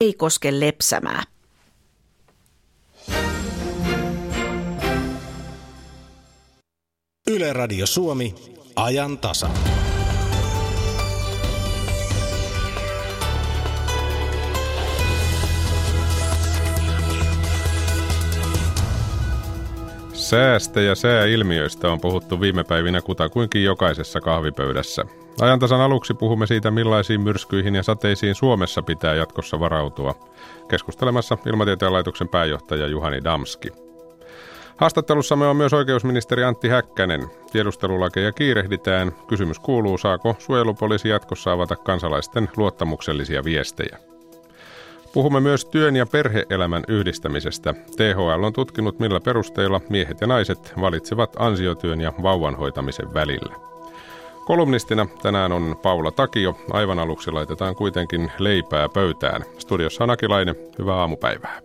ei koske lepsämää. Yle Radio Suomi, ajan tasa. Säästä ja sääilmiöistä on puhuttu viime päivinä kutakuinkin jokaisessa kahvipöydässä. Ajantasan aluksi puhumme siitä, millaisiin myrskyihin ja sateisiin Suomessa pitää jatkossa varautua. Keskustelemassa Ilmatieteen laitoksen pääjohtaja Juhani Damski. Haastattelussamme on myös oikeusministeri Antti Häkkänen. Tiedustelulakeja kiirehditään. Kysymys kuuluu, saako suojelupoliisi jatkossa avata kansalaisten luottamuksellisia viestejä. Puhumme myös työn ja perheelämän yhdistämisestä. THL on tutkinut, millä perusteilla miehet ja naiset valitsevat ansiotyön ja vauvan hoitamisen välillä. Kolumnistina tänään on Paula Takio. Aivan aluksi laitetaan kuitenkin leipää pöytään. Studiossa on Akilainen. Hyvää aamupäivää.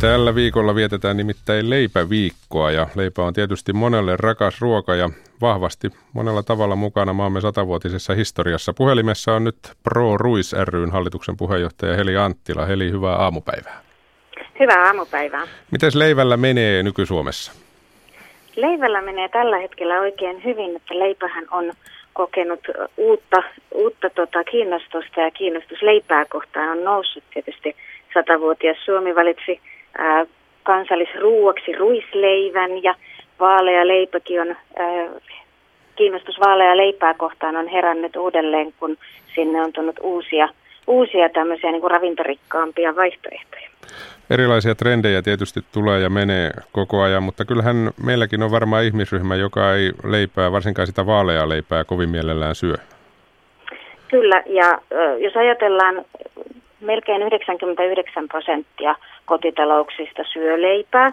Tällä viikolla vietetään nimittäin leipäviikkoa ja leipä on tietysti monelle rakas ruoka ja vahvasti monella tavalla mukana maamme satavuotisessa historiassa. Puhelimessa on nyt Pro Ruis ryn hallituksen puheenjohtaja Heli Anttila. Heli, hyvää aamupäivää. Hyvää aamupäivää. Miten leivällä menee nyky-Suomessa? Leivällä menee tällä hetkellä oikein hyvin, että leipähän on kokenut uutta, uutta tota, kiinnostusta ja kiinnostus leipää kohtaan on noussut tietysti satavuotias Suomi valitsi ää, kansallisruuaksi ruisleivän ja vaalea leipäkin on, ää, kiinnostus vaalea leipää kohtaan on herännyt uudelleen, kun sinne on tullut uusia, uusia tämmöisiä niin kuin ravintorikkaampia vaihtoehtoja. Erilaisia trendejä tietysti tulee ja menee koko ajan, mutta kyllähän meilläkin on varmaan ihmisryhmä, joka ei leipää, varsinkaan sitä vaaleaa leipää, kovin mielellään syö. Kyllä, ja jos ajatellaan melkein 99 prosenttia kotitalouksista syö leipää,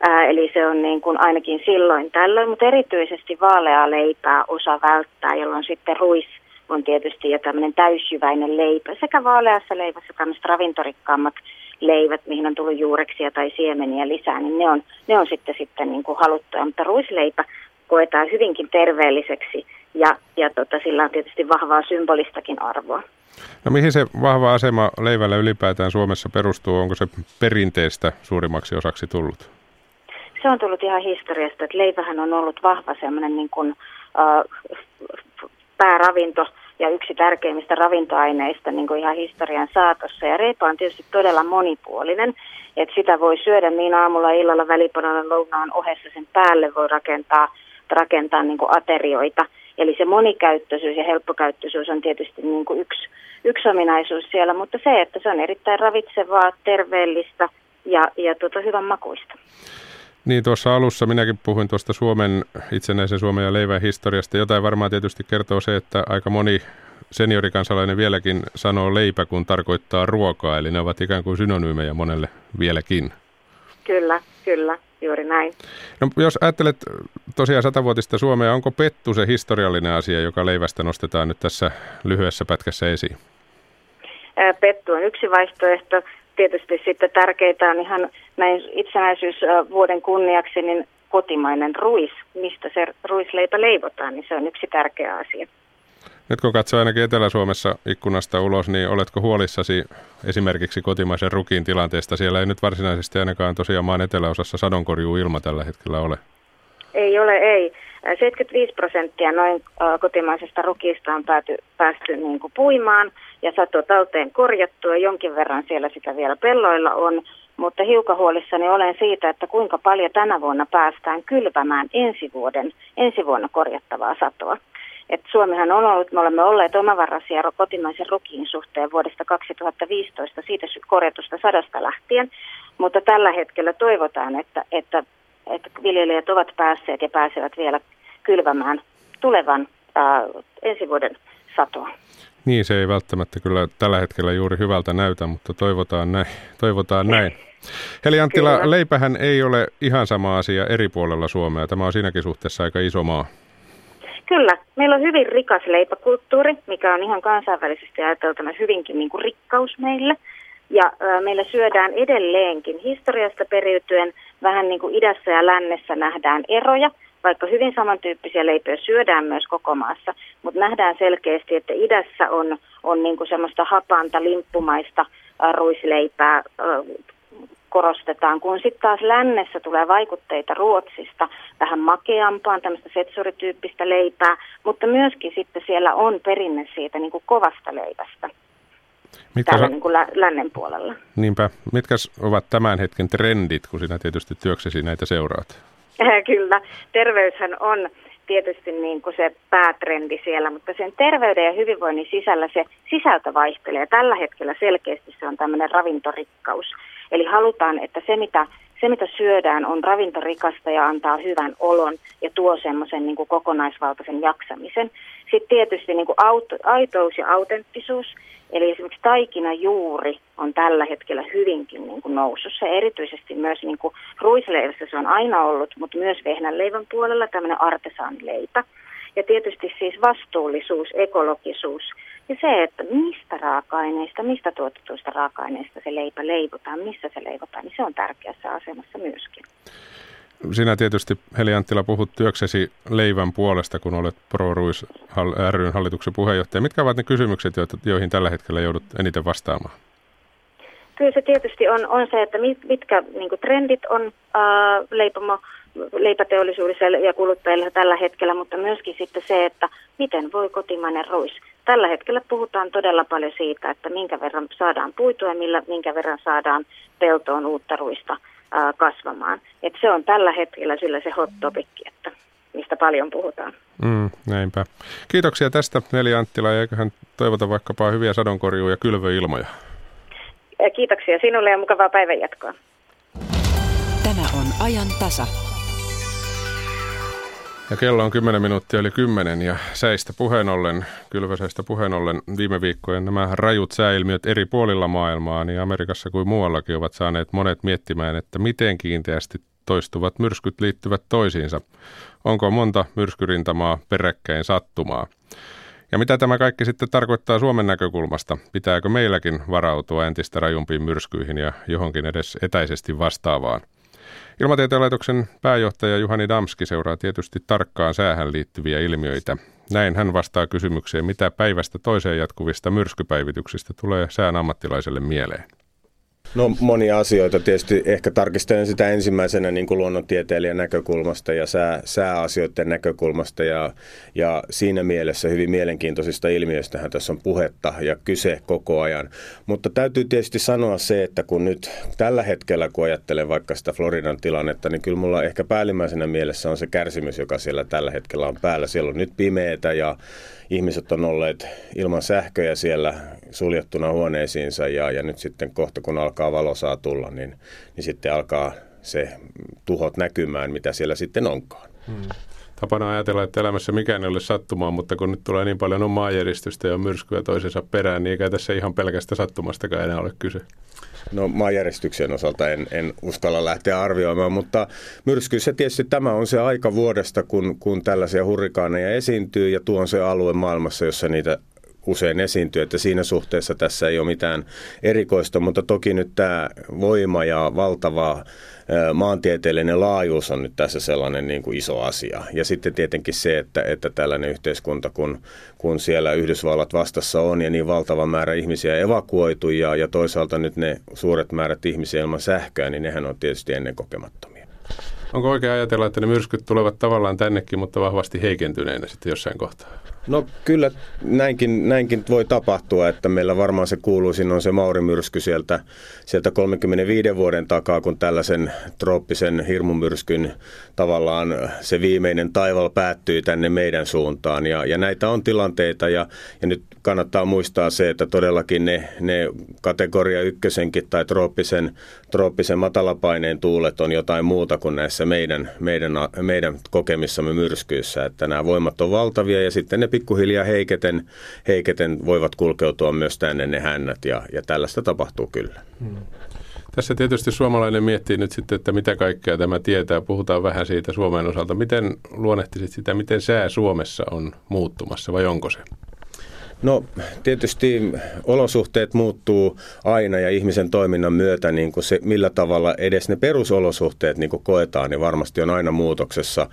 ää, eli se on niin kuin ainakin silloin tällöin, mutta erityisesti vaaleaa leipää osa välttää, jolloin sitten ruis on tietysti jo tämmöinen täysjyväinen leipä. Sekä vaaleassa leivässä tämmöiset ravintorikkaammat leivät, mihin on tullut juureksia tai siemeniä lisää, niin ne on, ne on sitten, sitten niin kuin haluttuja. Mutta ruisleipä koetaan hyvinkin terveelliseksi ja, ja tota, sillä on tietysti vahvaa symbolistakin arvoa. No mihin se vahva asema leivällä ylipäätään Suomessa perustuu? Onko se perinteestä suurimmaksi osaksi tullut? Se on tullut ihan historiasta, että leivähän on ollut vahva semmoinen niin kuin, äh, pääravinto ja yksi tärkeimmistä ravintoaineista niin kuin ihan historian saatossa. Ja reipa on tietysti todella monipuolinen, että sitä voi syödä niin aamulla, illalla, välipanalla, lounaan ohessa sen päälle voi rakentaa, rakentaa niin kuin aterioita. Eli se monikäyttöisyys ja helppokäyttöisyys on tietysti niin kuin yksi, yksi ominaisuus siellä, mutta se, että se on erittäin ravitsevaa, terveellistä ja, ja tuota, hyvän makuista. Niin, tuossa alussa minäkin puhuin tuosta Suomen, itsenäisen Suomen ja leivän historiasta. Jotain varmaan tietysti kertoo se, että aika moni seniorikansalainen vieläkin sanoo leipä, kun tarkoittaa ruokaa, eli ne ovat ikään kuin synonyymejä monelle vieläkin. Kyllä, kyllä, juuri näin. No, jos ajattelet tosiaan satavuotista Suomea, onko pettu se historiallinen asia, joka leivästä nostetaan nyt tässä lyhyessä pätkässä esiin? Pettu on yksi vaihtoehto tietysti sitten tärkeitä on ihan näin itsenäisyysvuoden kunniaksi niin kotimainen ruis, mistä se ruisleipä leivotaan, niin se on yksi tärkeä asia. Nyt kun katsoo ainakin Etelä-Suomessa ikkunasta ulos, niin oletko huolissasi esimerkiksi kotimaisen rukiin tilanteesta? Siellä ei nyt varsinaisesti ainakaan tosiaan maan eteläosassa sadonkorjuu ilma tällä hetkellä ole. Ei ole, ei. 75 prosenttia noin kotimaisesta rukista on pääty, päästy niin kuin puimaan ja sato talteen korjattu ja jonkin verran siellä sitä vielä pelloilla on. Mutta hiukan huolissani olen siitä, että kuinka paljon tänä vuonna päästään kylvämään ensi, vuoden, ensi vuonna korjattavaa satoa. Et Suomihan on ollut, me olemme olleet omavaraisia kotimaisen rukiin suhteen vuodesta 2015 siitä korjatusta sadasta lähtien, mutta tällä hetkellä toivotaan, että, että että viljelijät ovat päässeet ja pääsevät vielä kylvämään tulevan ää, ensi vuoden satoa. Niin, se ei välttämättä kyllä tällä hetkellä juuri hyvältä näytä, mutta toivotaan näin. Toivotaan näin. Heli Anttila, kyllä. leipähän ei ole ihan sama asia eri puolella Suomea. Tämä on siinäkin suhteessa aika iso maa. Kyllä. Meillä on hyvin rikas leipäkulttuuri, mikä on ihan kansainvälisesti ajateltuna hyvinkin niin kuin rikkaus meille. Ja ä, meillä syödään edelleenkin historiasta periytyen vähän niin kuin idässä ja lännessä nähdään eroja, vaikka hyvin samantyyppisiä leipiä syödään myös koko maassa, mutta nähdään selkeästi, että idässä on, on niin kuin semmoista hapanta, limppumaista ruisleipää korostetaan, kun sitten taas lännessä tulee vaikutteita Ruotsista, vähän makeampaan, tämmöistä setsurityyppistä leipää, mutta myöskin sitten siellä on perinne siitä niin kuin kovasta leivästä. Mitkä täällä niin kuin lä- lännen puolella. Niinpä. Mitkä ovat tämän hetken trendit, kun sinä tietysti työksesi näitä seuraat? Kyllä. Terveyshän on tietysti niin kuin se päätrendi siellä, mutta sen terveyden ja hyvinvoinnin sisällä se sisältö vaihtelee. Tällä hetkellä selkeästi se on tämmöinen ravintorikkaus. Eli halutaan, että se mitä, se mitä syödään on ravintorikasta ja antaa hyvän olon ja tuo semmoisen niin kokonaisvaltaisen jaksamisen. Sitten tietysti niin kuin auto, aitous ja autenttisuus, eli esimerkiksi taikinajuuri on tällä hetkellä hyvinkin niin kuin nousussa. Erityisesti myös niin kuin ruisleivässä se on aina ollut, mutta myös vehnänleivän puolella tämmöinen artesaanileipä. Ja tietysti siis vastuullisuus, ekologisuus ja se, että mistä raaka-aineista, mistä tuotetuista raaka-aineista se leipä leivotaan, missä se leivotaan, niin se on tärkeässä asemassa myöskin. Sinä tietysti, Heli Anttila, puhut työksesi leivän puolesta, kun olet Pro Ruis ryn hallituksen puheenjohtaja. Mitkä ovat ne kysymykset, joihin tällä hetkellä joudut eniten vastaamaan? Kyllä se tietysti on, on se, että mitkä niin trendit on äh, leipomo leipäteollisuudessa ja kuluttajilla tällä hetkellä, mutta myöskin sitten se, että miten voi kotimainen ruis. Tällä hetkellä puhutaan todella paljon siitä, että minkä verran saadaan puitua ja millä, minkä verran saadaan peltoon uutta ruista ää, kasvamaan. Et se on tällä hetkellä sillä se hot topic, että mistä paljon puhutaan. Mm, näinpä. Kiitoksia tästä Neli Anttila ja eiköhän toivota vaikkapa hyviä sadonkorjuu ja kylvöilmoja. Kiitoksia sinulle ja mukavaa päivänjatkoa. Tämä on ajan tasa. Ja kello on 10 minuuttia yli 10 ja säistä puheen ollen, kylväsäistä puheen ollen viime viikkojen nämä rajut sääilmiöt eri puolilla maailmaa, niin Amerikassa kuin muuallakin ovat saaneet monet miettimään, että miten kiinteästi toistuvat myrskyt liittyvät toisiinsa. Onko monta myrskyrintamaa peräkkäin sattumaa? Ja mitä tämä kaikki sitten tarkoittaa Suomen näkökulmasta? Pitääkö meilläkin varautua entistä rajumpiin myrskyihin ja johonkin edes etäisesti vastaavaan? Ilmatieteen laitoksen pääjohtaja Juhani Damski seuraa tietysti tarkkaan säähän liittyviä ilmiöitä. Näin hän vastaa kysymykseen, mitä päivästä toiseen jatkuvista myrskypäivityksistä tulee sään ammattilaiselle mieleen. No monia asioita. Tietysti ehkä tarkistelen sitä ensimmäisenä niin kuin luonnontieteilijän näkökulmasta ja sää, sääasioiden näkökulmasta. Ja, ja siinä mielessä hyvin mielenkiintoisista ilmiöistä tässä on puhetta ja kyse koko ajan. Mutta täytyy tietysti sanoa se, että kun nyt tällä hetkellä, kun ajattelen vaikka sitä Floridan tilannetta, niin kyllä mulla ehkä päällimmäisenä mielessä on se kärsimys, joka siellä tällä hetkellä on päällä. Siellä on nyt pimeätä ja ihmiset on olleet ilman sähköjä siellä suljettuna huoneisiinsa ja, ja nyt sitten kohta kun alkaa valo saa tulla, niin, niin sitten alkaa se tuhot näkymään, mitä siellä sitten onkaan. Hmm. Tapana ajatella, että elämässä mikään ei ole sattumaan, mutta kun nyt tulee niin paljon on maanjäristystä ja myrskyä toisensa perään, niin eikä tässä ihan pelkästä sattumastakaan enää ole kyse. No maanjäristyksen osalta en, en uskalla lähteä arvioimaan, mutta myrskyissä tietysti tämä on se aika vuodesta, kun, kun tällaisia hurrikaaneja esiintyy ja tuo on se alue maailmassa, jossa niitä usein esiintyy, että siinä suhteessa tässä ei ole mitään erikoista, mutta toki nyt tämä voima ja valtava maantieteellinen laajuus on nyt tässä sellainen niin kuin iso asia. Ja sitten tietenkin se, että, että tällainen yhteiskunta, kun, kun siellä Yhdysvallat vastassa on ja niin valtava määrä ihmisiä evakuoitu ja, ja toisaalta nyt ne suuret määrät ihmisiä ilman sähköä, niin nehän on tietysti ennen kokemattomia. Onko oikein ajatella, että ne myrskyt tulevat tavallaan tännekin, mutta vahvasti heikentyneenä sitten jossain kohtaa? No kyllä näinkin, näinkin voi tapahtua, että meillä varmaan se kuuluisin on se Maurimyrsky sieltä, sieltä 35 vuoden takaa, kun tällaisen trooppisen hirmumyrskyn tavallaan se viimeinen taival päättyi tänne meidän suuntaan. Ja, ja näitä on tilanteita ja, ja nyt kannattaa muistaa se, että todellakin ne, ne kategoria ykkösenkin tai trooppisen, trooppisen matalapaineen tuulet on jotain muuta kuin näissä meidän, meidän, meidän kokemissamme myrskyissä. Että nämä voimat on valtavia ja sitten ne pikkuhiljaa heiketen, heiketen voivat kulkeutua myös tänne ne hännät ja, ja tällaista tapahtuu kyllä. Hmm. Tässä tietysti suomalainen miettii nyt sitten, että mitä kaikkea tämä tietää. Puhutaan vähän siitä Suomen osalta. Miten luonnehtisit sitä, miten sää Suomessa on muuttumassa vai onko se? No tietysti olosuhteet muuttuu aina ja ihmisen toiminnan myötä niin kuin se, millä tavalla edes ne perusolosuhteet niin kuin koetaan, niin varmasti on aina muutoksessa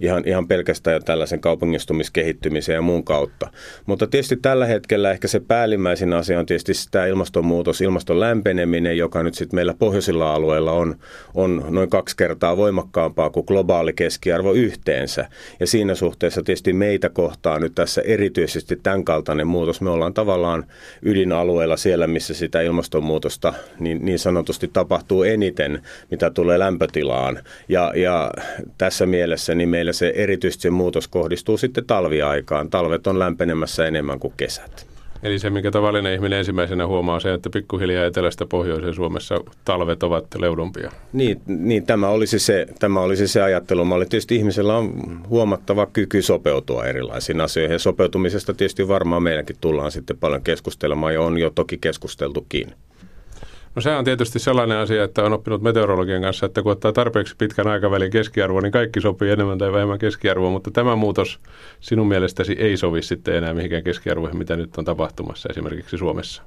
ihan, ihan pelkästään jo tällaisen kaupungistumiskehittymisen ja muun kautta. Mutta tietysti tällä hetkellä ehkä se päällimmäisin asia on tietysti tämä ilmastonmuutos, ilmaston lämpeneminen, joka nyt sitten meillä pohjoisilla alueilla on, on noin kaksi kertaa voimakkaampaa kuin globaali keskiarvo yhteensä. Ja siinä suhteessa tietysti meitä kohtaa nyt tässä erityisesti tämän kaltainen muutos. Me ollaan tavallaan ydinalueella siellä, missä sitä ilmastonmuutosta niin, niin sanotusti tapahtuu eniten, mitä tulee lämpötilaan. Ja, ja tässä mielessä niin meillä se erityisesti se muutos kohdistuu sitten talviaikaan. Talvet on lämpenemässä enemmän kuin kesät. Eli se, mikä tavallinen ihminen ensimmäisenä huomaa, on se, että pikkuhiljaa etelästä pohjoiseen Suomessa talvet ovat leudompia. Niin, niin tämä, olisi se, tämä olisi se ajattelu. Mä olin tietysti ihmisellä on huomattava kyky sopeutua erilaisiin asioihin. Sopeutumisesta tietysti varmaan meidänkin tullaan sitten paljon keskustelemaan ja on jo toki keskusteltukin. No se on tietysti sellainen asia, että on oppinut meteorologian kanssa, että kun ottaa tarpeeksi pitkän aikavälin keskiarvoa, niin kaikki sopii enemmän tai vähemmän keskiarvoa, mutta tämä muutos sinun mielestäsi ei sovi sitten enää mihinkään keskiarvoihin, mitä nyt on tapahtumassa esimerkiksi Suomessa.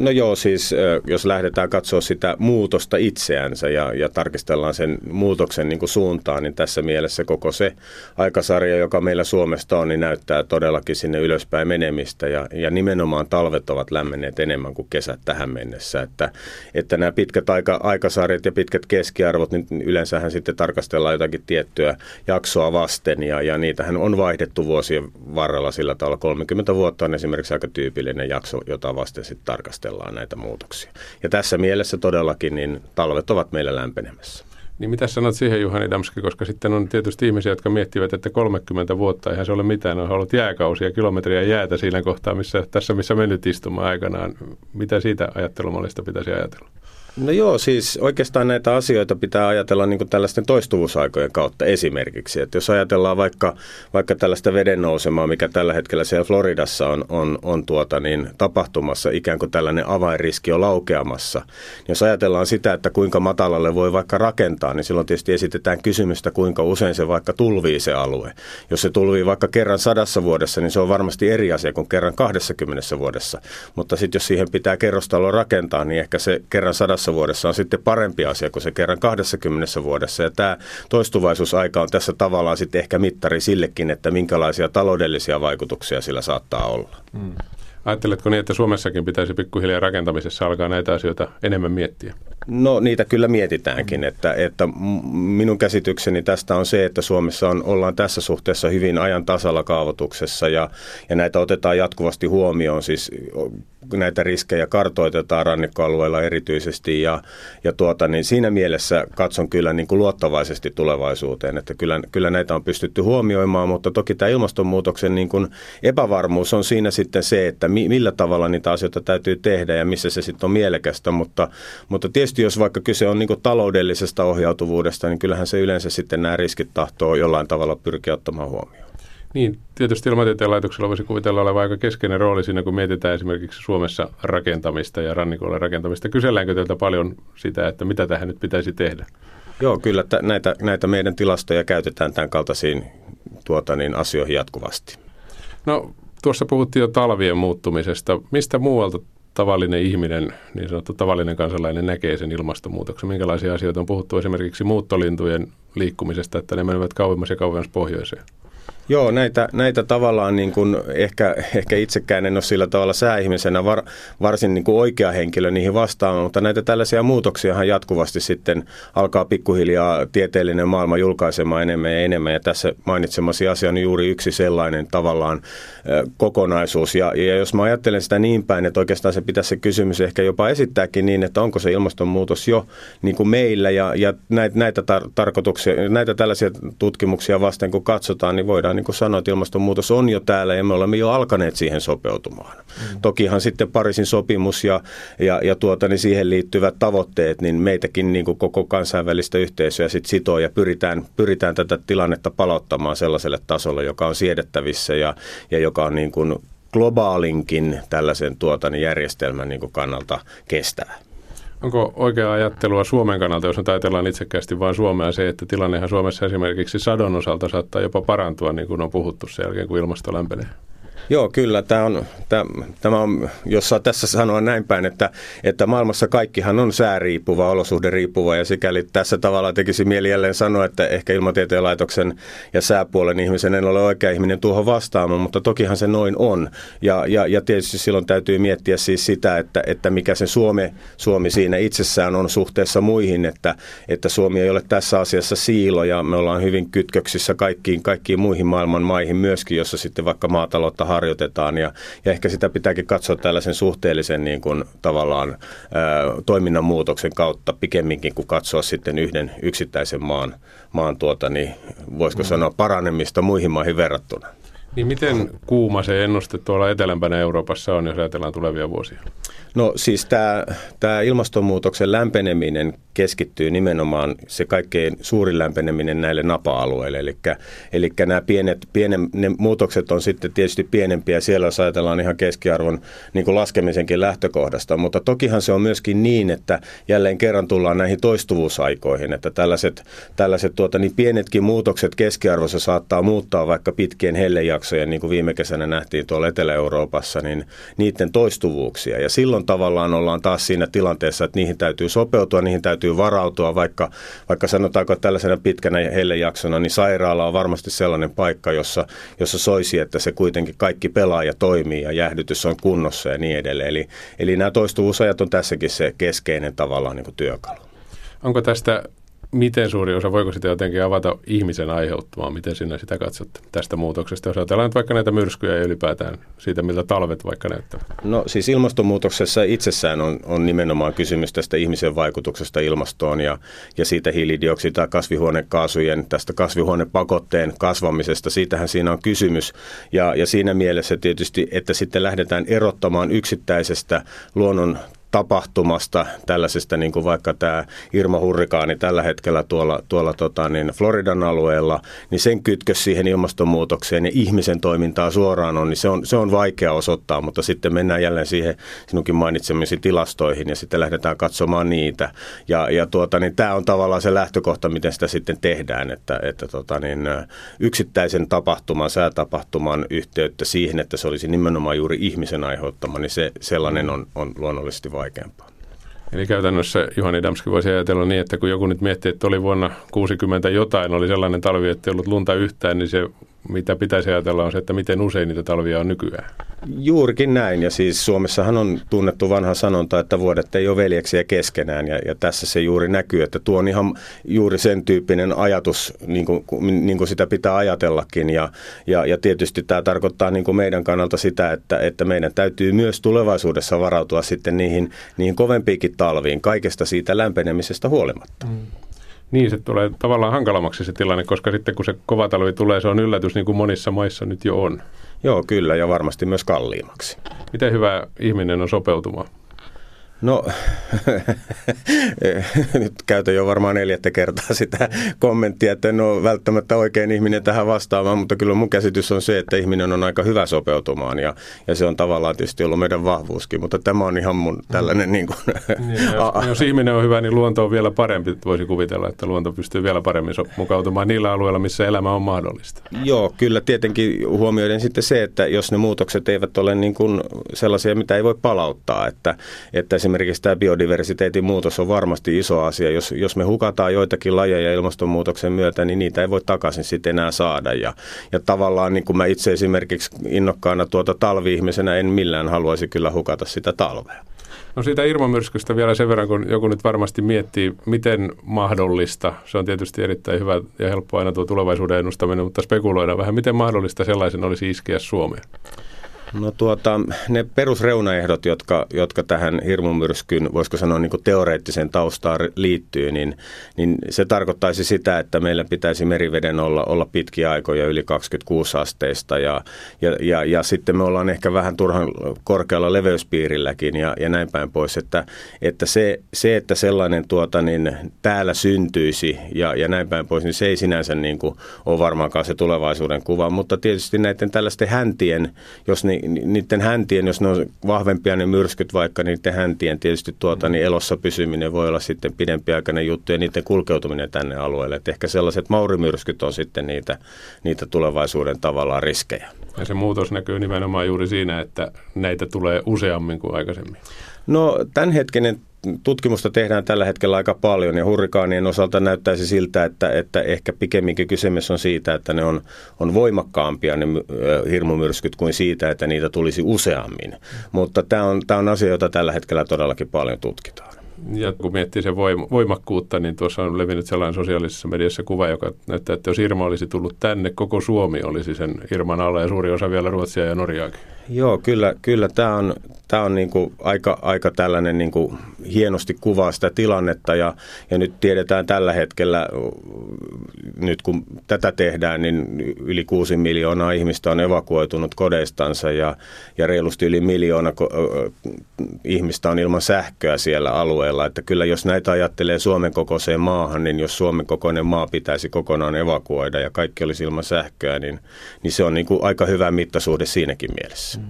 No joo, siis jos lähdetään katsoa sitä muutosta itseänsä ja, ja tarkistellaan sen muutoksen niin kuin suuntaan, niin tässä mielessä koko se aikasarja, joka meillä Suomesta on, niin näyttää todellakin sinne ylöspäin menemistä ja, ja nimenomaan talvet ovat lämmenneet enemmän kuin kesät tähän mennessä. Että, että nämä pitkät aika, aikasarjat ja pitkät keskiarvot, niin yleensähän sitten tarkastellaan jotakin tiettyä jaksoa vasten ja, ja niitähän on vaihdettu vuosien varrella sillä tavalla. 30 vuotta on esimerkiksi aika tyypillinen jakso, jota vasten sitten tarkastellaan tarkastellaan näitä muutoksia. Ja tässä mielessä todellakin niin talvet ovat meillä lämpenemässä. Niin mitä sanot siihen Juhani Damski, koska sitten on tietysti ihmisiä, jotka miettivät, että 30 vuotta eihän se ole mitään, on ollut jääkausia, kilometriä jäätä siinä kohtaa, missä, tässä missä me nyt istumaan aikanaan. Mitä siitä ajattelumallista pitäisi ajatella? No joo, siis oikeastaan näitä asioita pitää ajatella niin tällaisten toistuvuusaikojen kautta esimerkiksi. Että jos ajatellaan vaikka, vaikka tällaista veden nousemaa, mikä tällä hetkellä siellä Floridassa on, on, on tuota, niin tapahtumassa, ikään kuin tällainen avainriski on laukeamassa. Niin jos ajatellaan sitä, että kuinka matalalle voi vaikka rakentaa, niin silloin tietysti esitetään kysymystä, kuinka usein se vaikka tulvii se alue. Jos se tulvii vaikka kerran sadassa vuodessa, niin se on varmasti eri asia kuin kerran 20 vuodessa. Mutta sitten jos siihen pitää kerrostalo rakentaa, niin ehkä se kerran sadassa sadassa vuodessa on sitten parempi asia kuin se kerran 20 vuodessa. Ja tämä toistuvaisuusaika on tässä tavallaan sitten ehkä mittari sillekin, että minkälaisia taloudellisia vaikutuksia sillä saattaa olla. Hmm. Ajatteletko niin, että Suomessakin pitäisi pikkuhiljaa rakentamisessa alkaa näitä asioita enemmän miettiä? No niitä kyllä mietitäänkin, että, että minun käsitykseni tästä on se, että Suomessa on, ollaan tässä suhteessa hyvin ajan tasalla kaavoituksessa ja, ja näitä otetaan jatkuvasti huomioon. Siis näitä riskejä kartoitetaan rannikkoalueella erityisesti ja, ja tuota, niin siinä mielessä katson kyllä niin kuin luottavaisesti tulevaisuuteen, että kyllä, kyllä näitä on pystytty huomioimaan, mutta toki tämä ilmastonmuutoksen niin kuin epävarmuus on siinä sitten se, että millä tavalla niitä asioita täytyy tehdä ja missä se sitten on mielekästä, mutta, mutta tietysti jos vaikka kyse on niin kuin taloudellisesta ohjautuvuudesta, niin kyllähän se yleensä sitten nämä riskit tahtoo jollain tavalla pyrkiä ottamaan huomioon. Niin, tietysti Ilmatieteen laitoksella voisi kuvitella olevan aika keskeinen rooli siinä, kun mietitään esimerkiksi Suomessa rakentamista ja rannikolla rakentamista. Kyselläänkö teiltä paljon sitä, että mitä tähän nyt pitäisi tehdä? Joo, kyllä t- näitä, näitä meidän tilastoja käytetään tämän kaltaisiin tuota, niin, asioihin jatkuvasti. No, tuossa puhuttiin jo talvien muuttumisesta. Mistä muualta tavallinen ihminen, niin sanottu tavallinen kansalainen näkee sen ilmastonmuutoksen? Minkälaisia asioita on puhuttu esimerkiksi muuttolintujen liikkumisesta, että ne menevät kauemmas ja kauemmas pohjoiseen? Joo, näitä, näitä tavallaan niin kuin ehkä, ehkä itsekään en ole sillä tavalla sääihmisenä var, varsin niin kuin oikea henkilö niihin vastaamaan, mutta näitä tällaisia muutoksiahan jatkuvasti sitten alkaa pikkuhiljaa tieteellinen maailma julkaisemaan enemmän ja enemmän. Ja tässä mainitsemasi asia on juuri yksi sellainen tavallaan kokonaisuus. Ja, ja jos mä ajattelen sitä niin päin, että oikeastaan se pitäisi se kysymys ehkä jopa esittääkin niin, että onko se ilmastonmuutos jo niin kuin meillä ja, ja näitä, näitä tar- tarkoituksia, näitä tällaisia tutkimuksia vasten kun katsotaan, niin voidaan niin kuin sanoa, että ilmastonmuutos on jo täällä ja me olemme jo alkaneet siihen sopeutumaan. Mm. Tokihan sitten Pariisin sopimus ja, ja, ja tuota, niin siihen liittyvät tavoitteet, niin meitäkin niin kuin koko kansainvälistä yhteisöä sit sitoo ja pyritään, pyritään tätä tilannetta palauttamaan sellaiselle tasolle, joka on siedettävissä ja, ja joka on niin kuin globaalinkin tällaisen tuota, niin järjestelmän niin kuin kannalta kestävä. Onko oikea ajattelua Suomen kannalta, jos nyt ajatellaan itsekkäästi vain Suomea, se, että tilannehan Suomessa esimerkiksi sadon osalta saattaa jopa parantua, niin kuin on puhuttu sen jälkeen, kun ilmasto lämpenee? Joo, kyllä. Tämä on, tämä, on, jos saa tässä sanoa näin päin, että, että maailmassa kaikkihan on sääriippuva, olosuhde riippuva ja sikäli tässä tavalla tekisi mieli jälleen sanoa, että ehkä ilmatieteen laitoksen ja sääpuolen ihmisen en ole oikea ihminen tuohon vastaamaan, mutta tokihan se noin on. Ja, ja, ja tietysti silloin täytyy miettiä siis sitä, että, että mikä se Suomi, Suomi siinä itsessään on suhteessa muihin, että, että Suomi ei ole tässä asiassa siilo ja me ollaan hyvin kytköksissä kaikkiin, kaikkiin muihin maailman maihin myöskin, jossa sitten vaikka maataloutta harjoitetaan ja, ja ehkä sitä pitääkin katsoa tällaisen suhteellisen niin kuin, tavallaan ää, toiminnan muutoksen kautta pikemminkin kuin katsoa sitten yhden yksittäisen maan, maan tuota, niin voisiko mm. sanoa paranemista muihin maihin verrattuna. Niin miten kuuma se ennuste tuolla etelämpänä Euroopassa on, jos ajatellaan tulevia vuosia? No siis tämä, tämä ilmastonmuutoksen lämpeneminen keskittyy nimenomaan se kaikkein suurin lämpeneminen näille napa-alueille. Eli, eli nämä pienet, pienet ne muutokset on sitten tietysti pienempiä siellä, jos ajatellaan ihan keskiarvon niin kuin laskemisenkin lähtökohdasta. Mutta tokihan se on myöskin niin, että jälleen kerran tullaan näihin toistuvuusaikoihin, että tällaiset, tällaiset tuota, niin pienetkin muutokset keskiarvossa saattaa muuttaa vaikka pitkien hellejaksojen, niin kuin viime kesänä nähtiin tuolla Etelä-Euroopassa, niin niiden toistuvuuksia. Ja silloin tavallaan ollaan taas siinä tilanteessa, että niihin täytyy sopeutua, niihin täytyy täytyy varautua, vaikka, vaikka sanotaanko tällaisena pitkänä hellejaksona, niin sairaala on varmasti sellainen paikka, jossa, jossa soisi, että se kuitenkin kaikki pelaa ja toimii ja jäähdytys on kunnossa ja niin edelleen. Eli, eli nämä toistuvuusajat on tässäkin se keskeinen tavallaan niin kuin työkalu. Onko tästä miten suuri osa, voiko sitä jotenkin avata ihmisen aiheuttamaan, miten sinä sitä katsot tästä muutoksesta, jos ajatellaan nyt vaikka näitä myrskyjä ja ylipäätään siitä, miltä talvet vaikka näyttävät? No siis ilmastonmuutoksessa itsessään on, on nimenomaan kysymys tästä ihmisen vaikutuksesta ilmastoon ja, ja siitä hiilidioksida kasvihuonekaasujen, tästä kasvihuonepakotteen kasvamisesta, siitähän siinä on kysymys. Ja, ja siinä mielessä tietysti, että sitten lähdetään erottamaan yksittäisestä luonnon tapahtumasta, tällaisesta niin kuin vaikka tämä Irma Hurrikaani tällä hetkellä tuolla, tuolla tota, niin Floridan alueella, niin sen kytkös siihen ilmastonmuutokseen ja ihmisen toimintaa suoraan on, niin se on, se on vaikea osoittaa, mutta sitten mennään jälleen siihen sinunkin mainitsemisi tilastoihin ja sitten lähdetään katsomaan niitä. Ja, ja tuota, niin tämä on tavallaan se lähtökohta, miten sitä sitten tehdään, että, että tota, niin, yksittäisen tapahtuman, säätapahtuman yhteyttä siihen, että se olisi nimenomaan juuri ihmisen aiheuttama, niin se, sellainen on, on luonnollisesti vaikeampaa. Eli käytännössä Juhani Damski voisi ajatella niin, että kun joku nyt miettii, että oli vuonna 60 jotain, oli sellainen talvi, että ei ollut lunta yhtään, niin se mitä pitäisi ajatella on se, että miten usein niitä talvia on nykyään. Juurikin näin ja siis Suomessahan on tunnettu vanha sanonta, että vuodet ei ole veljeksiä keskenään ja, ja tässä se juuri näkyy, että tuo on ihan juuri sen tyyppinen ajatus, niin kuin, niin kuin sitä pitää ajatellakin ja, ja, ja tietysti tämä tarkoittaa niin kuin meidän kannalta sitä, että, että meidän täytyy myös tulevaisuudessa varautua sitten niihin, niihin kovempiinkin talviin kaikesta siitä lämpenemisestä huolimatta. Mm. Niin, se tulee tavallaan hankalammaksi se tilanne, koska sitten kun se kova talvi tulee, se on yllätys niin kuin monissa maissa nyt jo on. Joo, kyllä, ja varmasti myös kalliimmaksi. Miten hyvä ihminen on sopeutumaan? No, nyt käytän jo varmaan neljättä kertaa sitä kommenttia, että en ole välttämättä oikein ihminen tähän vastaamaan, mutta kyllä mun käsitys on se, että ihminen on aika hyvä sopeutumaan ja, ja se on tavallaan tietysti ollut meidän vahvuuskin, mutta tämä on ihan mun tällainen niin kuin... Niin, jos, jos ihminen on hyvä, niin luonto on vielä parempi. Voisi kuvitella, että luonto pystyy vielä paremmin mukautumaan niillä alueilla, missä elämä on mahdollista. Joo, kyllä tietenkin huomioiden sitten se, että jos ne muutokset eivät ole niin kuin sellaisia, mitä ei voi palauttaa, että, että esimerkiksi tämä biodiversiteetin muutos on varmasti iso asia. Jos, jos me hukataan joitakin lajeja ilmastonmuutoksen myötä, niin niitä ei voi takaisin sitten enää saada. Ja, ja tavallaan niin kuin mä itse esimerkiksi innokkaana tuota talvi-ihmisenä en millään haluaisi kyllä hukata sitä talvea. No siitä Irma-myrskystä vielä sen verran, kun joku nyt varmasti miettii, miten mahdollista, se on tietysti erittäin hyvä ja helppo aina tuo tulevaisuuden ennustaminen, mutta spekuloida vähän, miten mahdollista sellaisen olisi iskeä Suomeen? No tuota, ne perusreunaehdot, jotka, jotka tähän hirmumyrskyn, voisiko sanoa niin kuin teoreettisen taustaan liittyy, niin, niin se tarkoittaisi sitä, että meillä pitäisi meriveden olla, olla pitkiä aikoja yli 26 asteista ja, ja, ja, ja sitten me ollaan ehkä vähän turhan korkealla leveyspiirilläkin ja, ja näin päin pois, että, että se, se, että sellainen tuota, niin täällä syntyisi ja, ja näin päin pois, niin se ei sinänsä niin kuin ole varmaankaan se tulevaisuuden kuva, mutta tietysti näiden tällaisten häntien, jos ne niin niiden häntien, jos ne on vahvempia ne myrskyt vaikka, niin niiden häntien tietysti tuota, niin elossa pysyminen voi olla sitten pidempiaikainen juttu ja niiden kulkeutuminen tänne alueelle. Et ehkä sellaiset maurimyrskyt on sitten niitä, niitä tulevaisuuden tavallaan riskejä. Ja se muutos näkyy nimenomaan juuri siinä, että näitä tulee useammin kuin aikaisemmin. No tämänhetkinen tutkimusta tehdään tällä hetkellä aika paljon ja hurrikaanien osalta näyttäisi siltä, että, että ehkä pikemminkin kysymys on siitä, että ne on, on voimakkaampia ne hirmumyrskyt kuin siitä, että niitä tulisi useammin. Mutta tämä on, tämä on asia, jota tällä hetkellä todellakin paljon tutkitaan. Ja kun miettii sen voimakkuutta, niin tuossa on levinnyt sellainen sosiaalisessa mediassa kuva, joka näyttää, että jos Irma olisi tullut tänne, koko Suomi olisi sen Irman alla ja suuri osa vielä Ruotsia ja Norjaakin. Joo, kyllä, kyllä tämä on, tämä on niin kuin aika, aika tällainen niin kuin hienosti kuvaa sitä tilannetta ja, ja nyt tiedetään tällä hetkellä, nyt kun tätä tehdään, niin yli kuusi miljoonaa ihmistä on evakuoitunut kodeistansa ja, ja reilusti yli miljoona ihmistä on ilman sähköä siellä alueella. Että kyllä jos näitä ajattelee Suomen kokoiseen maahan, niin jos Suomen kokoinen maa pitäisi kokonaan evakuoida ja kaikki olisi ilman sähköä, niin, niin se on niin kuin aika hyvä mittasuhde siinäkin mielessä.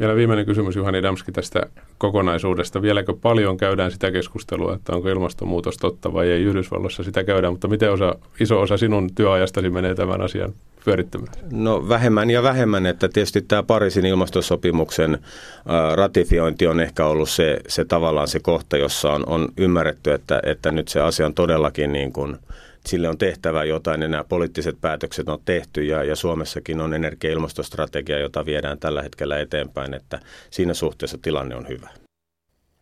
Vielä viimeinen kysymys Juhani Damski tästä kokonaisuudesta. Vieläkö paljon käydään sitä keskustelua, että onko ilmastonmuutos totta vai ei Yhdysvalloissa sitä käydään, mutta miten osa, iso osa sinun työajastasi menee tämän asian pyörittämään? No vähemmän ja vähemmän, että tietysti tämä Pariisin ilmastosopimuksen ratifiointi on ehkä ollut se, se tavallaan se kohta, jossa on, on ymmärretty, että, että nyt se asia on todellakin niin kuin – sille on tehtävä jotain ja nämä poliittiset päätökset on tehty ja, ja Suomessakin on energia- ja ilmastostrategia, jota viedään tällä hetkellä eteenpäin, että siinä suhteessa tilanne on hyvä.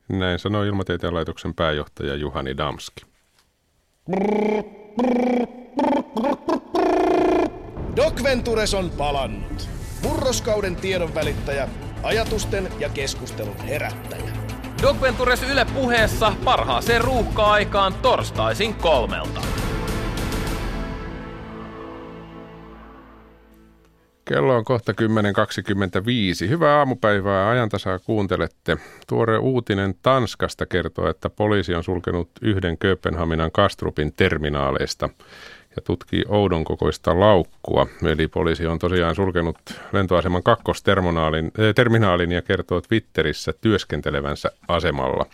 Näin sanoi Ilmatieteen laitoksen pääjohtaja Juhani Damski. Doc Ventures on palannut. Murroskauden tiedon välittäjä, ajatusten ja keskustelun herättäjä. Doc Ventures Yle puheessa parhaaseen ruuhka-aikaan torstaisin kolmelta. Kello on kohta 10.25. Hyvää aamupäivää ajantasaa kuuntelette. Tuore uutinen Tanskasta kertoo, että poliisi on sulkenut yhden Kööpenhaminan Kastrupin terminaaleista ja tutkii oudon kokoista laukkua. Eli poliisi on tosiaan sulkenut lentoaseman kakkosterminaalin ja kertoo Twitterissä työskentelevänsä asemalla.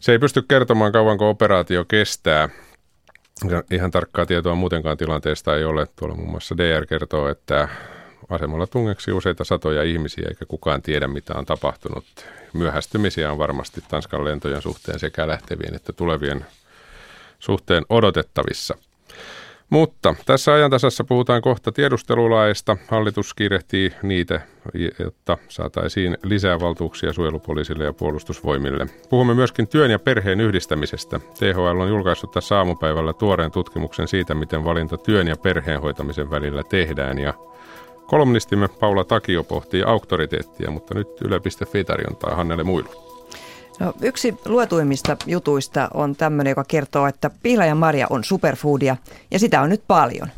Se ei pysty kertomaan kauanko operaatio kestää. Ihan tarkkaa tietoa muutenkaan tilanteesta ei ole. Tuolla muun muassa DR kertoo, että asemalla tungeksi useita satoja ihmisiä eikä kukaan tiedä mitä on tapahtunut. Myöhästymisiä on varmasti Tanskan lentojen suhteen sekä lähtevien että tulevien suhteen odotettavissa – mutta tässä ajantasassa puhutaan kohta tiedustelulaista. Hallitus kiirehtii niitä, jotta saataisiin lisää valtuuksia suojelupoliisille ja puolustusvoimille. Puhumme myöskin työn ja perheen yhdistämisestä. THL on julkaissut tässä aamupäivällä tuoreen tutkimuksen siitä, miten valinta työn ja perheen hoitamisen välillä tehdään. Ja kolumnistimme Paula Takio pohtii auktoriteettia, mutta nyt Yle.fi tarjontaa Hannele Muilu. No, yksi luetuimmista jutuista on tämmöinen, joka kertoo, että pihlajan marja on superfoodia ja sitä on nyt paljon.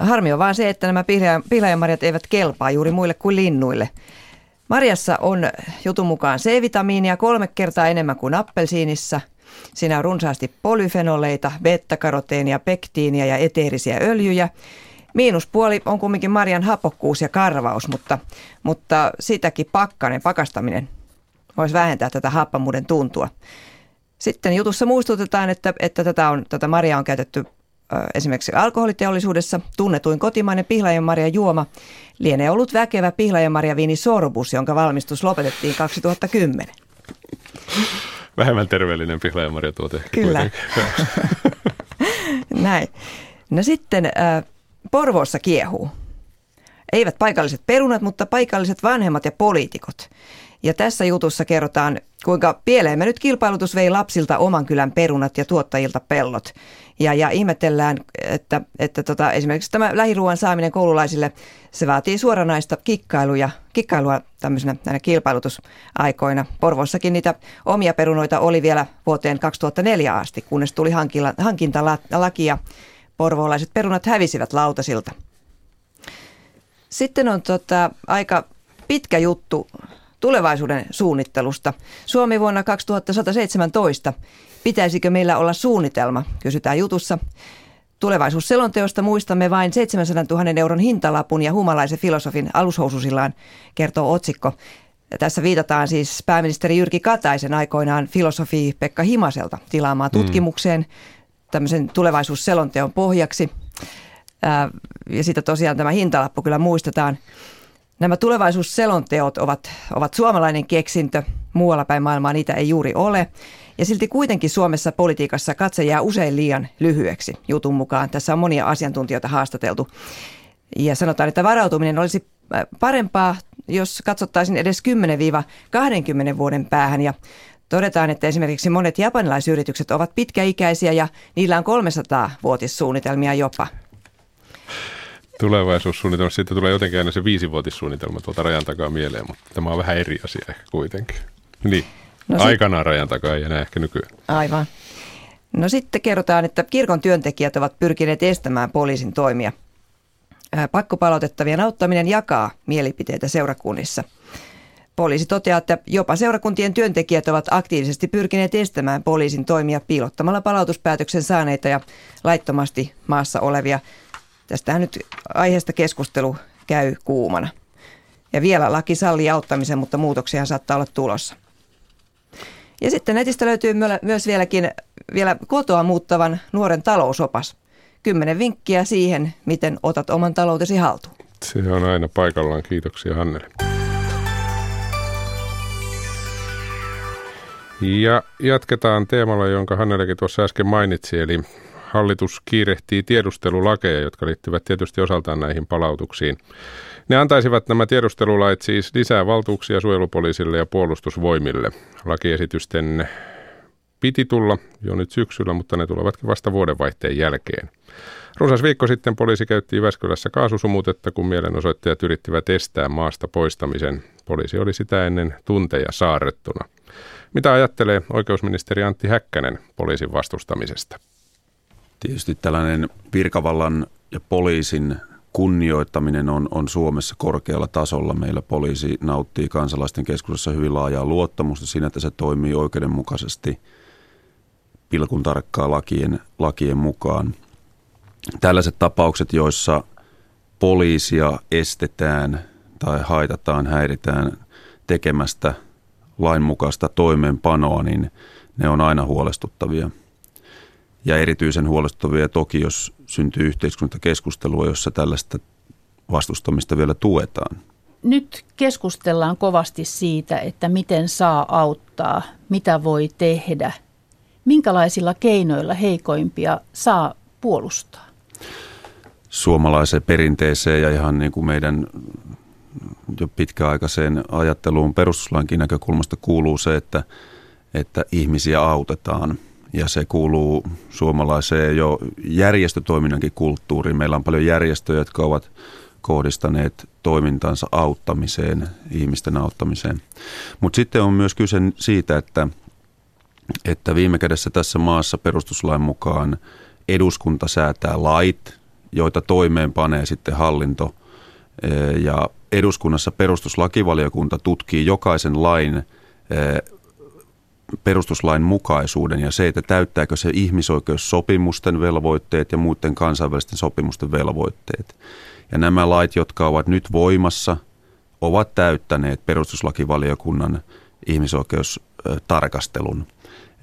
Harmi on vaan se, että nämä pihlajan marjat eivät kelpaa juuri muille kuin linnuille. Marjassa on jutun mukaan C-vitamiinia kolme kertaa enemmän kuin appelsiinissa. Siinä on runsaasti polyfenoleita, beta-karoteenia, pektiinia ja eteerisiä öljyjä. Miinuspuoli on kumminkin marjan hapokkuus ja karvaus, mutta, mutta sitäkin pakkanen, pakastaminen voisi vähentää tätä happamuuden tuntua. Sitten jutussa muistutetaan, että, että tätä, on, tätä marjaa on käytetty esimerkiksi alkoholiteollisuudessa. Tunnetuin kotimainen pihlajanmarja juoma lienee ollut väkevä pihlajanmarja viini sorbus, jonka valmistus lopetettiin 2010. Vähemmän terveellinen pihlajanmarja tuote. Kyllä. Näin. No sitten äh, Porvoossa kiehuu. Eivät paikalliset perunat, mutta paikalliset vanhemmat ja poliitikot. Ja tässä jutussa kerrotaan, kuinka pieleen nyt kilpailutus vei lapsilta oman kylän perunat ja tuottajilta pellot. Ja, ja ihmetellään, että, että tota, esimerkiksi tämä lähiruuan saaminen koululaisille, se vaatii suoranaista kikkailuja, kikkailua tämmöisenä näinä kilpailutusaikoina. Porvossakin niitä omia perunoita oli vielä vuoteen 2004 asti, kunnes tuli hankintalaki ja porvoolaiset perunat hävisivät lautasilta. Sitten on tota, aika pitkä juttu tulevaisuuden suunnittelusta. Suomi vuonna 2117. Pitäisikö meillä olla suunnitelma, kysytään jutussa. Tulevaisuusselonteosta muistamme vain 700 000 euron hintalapun ja humalaisen filosofin alushoususillaan, kertoo otsikko. Tässä viitataan siis pääministeri Jyrki Kataisen aikoinaan filosofi Pekka Himaselta tilaamaan mm. tutkimukseen tämmöisen tulevaisuusselonteon pohjaksi. Ja sitä tosiaan tämä hintalappu kyllä muistetaan. Nämä tulevaisuusselonteot ovat, ovat suomalainen keksintö. Muualla päin maailmaa niitä ei juuri ole. Ja silti kuitenkin Suomessa politiikassa katse jää usein liian lyhyeksi jutun mukaan. Tässä on monia asiantuntijoita haastateltu. Ja sanotaan, että varautuminen olisi äh, parempaa, jos katsottaisiin edes 10-20 vuoden päähän. Ja todetaan, että esimerkiksi monet japanilaisyritykset ovat pitkäikäisiä ja niillä on 300-vuotissuunnitelmia jopa. Tulevaisuussuunnitelma, siitä tulee jotenkin aina se viisivuotissuunnitelma tuolta rajan takaa mieleen, mutta tämä on vähän eri asia ehkä kuitenkin. Niin. No Aikanaan rajan takaa ei enää ehkä nykyään. Aivan. No sitten kerrotaan, että kirkon työntekijät ovat pyrkineet estämään poliisin toimia. Pakkopalautettavien auttaminen jakaa mielipiteitä seurakunnissa. Poliisi toteaa, että jopa seurakuntien työntekijät ovat aktiivisesti pyrkineet estämään poliisin toimia piilottamalla palautuspäätöksen saaneita ja laittomasti maassa olevia. Tästähän nyt aiheesta keskustelu käy kuumana. Ja vielä laki sallii auttamisen, mutta muutoksia saattaa olla tulossa. Ja sitten netistä löytyy myös vieläkin vielä kotoa muuttavan nuoren talousopas. Kymmenen vinkkiä siihen, miten otat oman taloutesi haltuun. Se on aina paikallaan. Kiitoksia Hannele. Ja jatketaan teemalla, jonka Hannelekin tuossa äsken mainitsi, eli hallitus kiirehtii tiedustelulakeja, jotka liittyvät tietysti osaltaan näihin palautuksiin. Ne antaisivat nämä tiedustelulait siis lisää valtuuksia suojelupoliisille ja puolustusvoimille. Lakiesitysten piti tulla jo nyt syksyllä, mutta ne tulevatkin vasta vuodenvaihteen jälkeen. Runsas viikko sitten poliisi käytti Jyväskylässä kaasusumutetta, kun mielenosoittajat yrittivät estää maasta poistamisen. Poliisi oli sitä ennen tunteja saarrettuna. Mitä ajattelee oikeusministeri Antti Häkkänen poliisin vastustamisesta? Tietysti tällainen virkavallan ja poliisin kunnioittaminen on, on Suomessa korkealla tasolla. Meillä poliisi nauttii kansalaisten keskuudessa hyvin laajaa luottamusta siinä, että se toimii oikeudenmukaisesti pilkun tarkkaa lakien, lakien mukaan. Tällaiset tapaukset, joissa poliisia estetään tai haitataan, häiritään tekemästä lainmukaista toimeenpanoa, niin ne on aina huolestuttavia. Ja erityisen huolestuttavia toki, jos syntyy yhteiskuntakeskustelua, jossa tällaista vastustamista vielä tuetaan. Nyt keskustellaan kovasti siitä, että miten saa auttaa, mitä voi tehdä, minkälaisilla keinoilla heikoimpia saa puolustaa. Suomalaiseen perinteeseen ja ihan niin kuin meidän jo pitkäaikaiseen ajatteluun perustuslainkin näkökulmasta kuuluu se, että, että ihmisiä autetaan – ja se kuuluu suomalaiseen jo järjestötoiminnankin kulttuuriin. Meillä on paljon järjestöjä, jotka ovat kohdistaneet toimintansa auttamiseen, ihmisten auttamiseen. Mutta sitten on myös kyse siitä, että, että viime kädessä tässä maassa perustuslain mukaan eduskunta säätää lait, joita toimeenpanee sitten hallinto. Ja eduskunnassa perustuslakivaliokunta tutkii jokaisen lain perustuslain mukaisuuden ja se, että täyttääkö se ihmisoikeussopimusten velvoitteet ja muiden kansainvälisten sopimusten velvoitteet. Ja nämä lait, jotka ovat nyt voimassa, ovat täyttäneet perustuslakivaliokunnan ihmisoikeustarkastelun.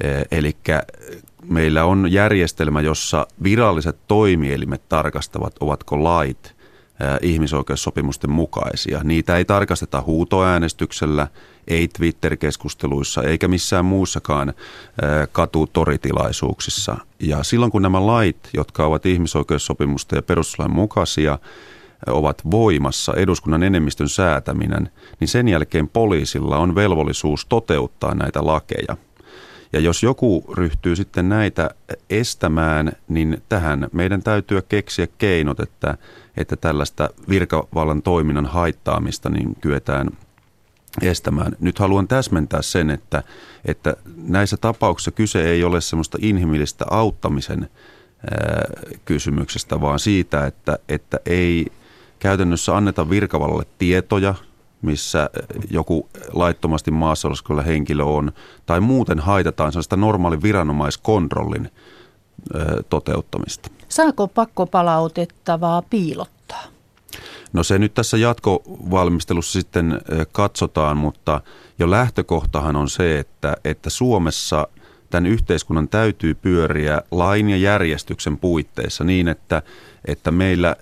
E, Eli meillä on järjestelmä, jossa viralliset toimielimet tarkastavat, ovatko lait ihmisoikeussopimusten mukaisia. Niitä ei tarkasteta huutoäänestyksellä, ei Twitter-keskusteluissa eikä missään muussakaan katutoritilaisuuksissa. Ja silloin kun nämä lait, jotka ovat ihmisoikeussopimusten ja perustuslain mukaisia, ovat voimassa eduskunnan enemmistön säätäminen, niin sen jälkeen poliisilla on velvollisuus toteuttaa näitä lakeja. Ja jos joku ryhtyy sitten näitä estämään, niin tähän meidän täytyy keksiä keinot, että, että tällaista virkavallan toiminnan haittaamista niin kyetään estämään. Nyt haluan täsmentää sen, että, että näissä tapauksissa kyse ei ole semmoista inhimillistä auttamisen ää, kysymyksestä, vaan siitä, että, että ei käytännössä anneta virkavallalle tietoja, missä joku laittomasti maassa oleskella henkilö on, tai muuten haitataan sellaista normaalin viranomaiskontrollin toteuttamista. Saako pakkopalautettavaa piilottaa? No se nyt tässä jatkovalmistelussa sitten katsotaan, mutta jo lähtökohtahan on se, että, että Suomessa tämän yhteiskunnan täytyy pyöriä lain ja järjestyksen puitteissa niin, että, että meillä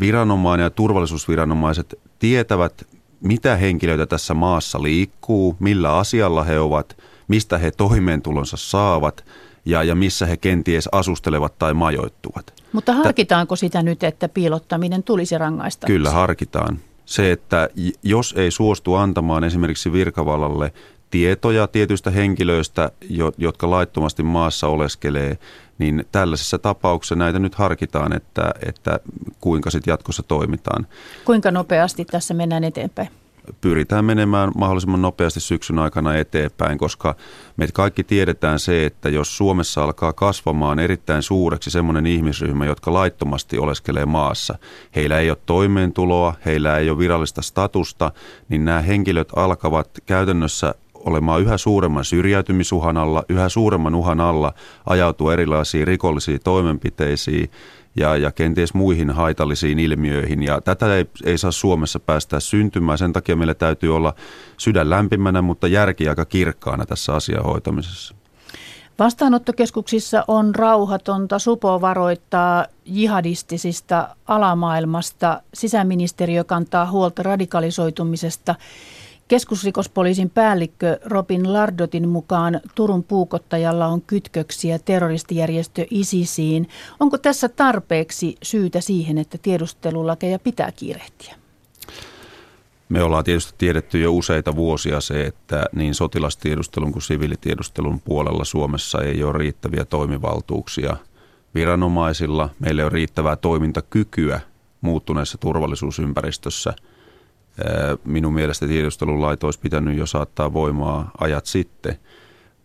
viranomainen ja turvallisuusviranomaiset tietävät, mitä henkilöitä tässä maassa liikkuu, millä asialla he ovat, mistä he toimeentulonsa saavat ja, ja missä he kenties asustelevat tai majoittuvat. Mutta harkitaanko sitä nyt, että piilottaminen tulisi rangaista? Kyllä harkitaan. Se, että jos ei suostu antamaan esimerkiksi virkavallalle tietoja tietyistä henkilöistä, jotka laittomasti maassa oleskelee, niin tällaisessa tapauksessa näitä nyt harkitaan, että, että kuinka sitten jatkossa toimitaan. Kuinka nopeasti tässä mennään eteenpäin? Pyritään menemään mahdollisimman nopeasti syksyn aikana eteenpäin, koska me kaikki tiedetään se, että jos Suomessa alkaa kasvamaan erittäin suureksi semmoinen ihmisryhmä, jotka laittomasti oleskelee maassa, heillä ei ole toimeentuloa, heillä ei ole virallista statusta, niin nämä henkilöt alkavat käytännössä olemaan yhä suuremman syrjäytymisuhan alla, yhä suuremman uhan alla ajautua erilaisiin rikollisiin toimenpiteisiin ja, ja kenties muihin haitallisiin ilmiöihin. Ja tätä ei, ei saa Suomessa päästä syntymään. Sen takia meillä täytyy olla sydän lämpimänä, mutta järki aika kirkkaana tässä asian hoitamisessa. Vastaanottokeskuksissa on rauhatonta. Supo varoittaa jihadistisista alamaailmasta. Sisäministeriö kantaa huolta radikalisoitumisesta. Keskusrikospoliisin päällikkö Robin Lardotin mukaan Turun puukottajalla on kytköksiä terroristijärjestö ISISiin. Onko tässä tarpeeksi syytä siihen, että tiedustelulakeja pitää kiirehtiä? Me ollaan tietysti tiedetty jo useita vuosia se, että niin sotilastiedustelun kuin siviilitiedustelun puolella Suomessa ei ole riittäviä toimivaltuuksia viranomaisilla. Meillä on riittävää toimintakykyä muuttuneessa turvallisuusympäristössä – Minun mielestä tiedustelulait olisi pitänyt jo saattaa voimaa ajat sitten,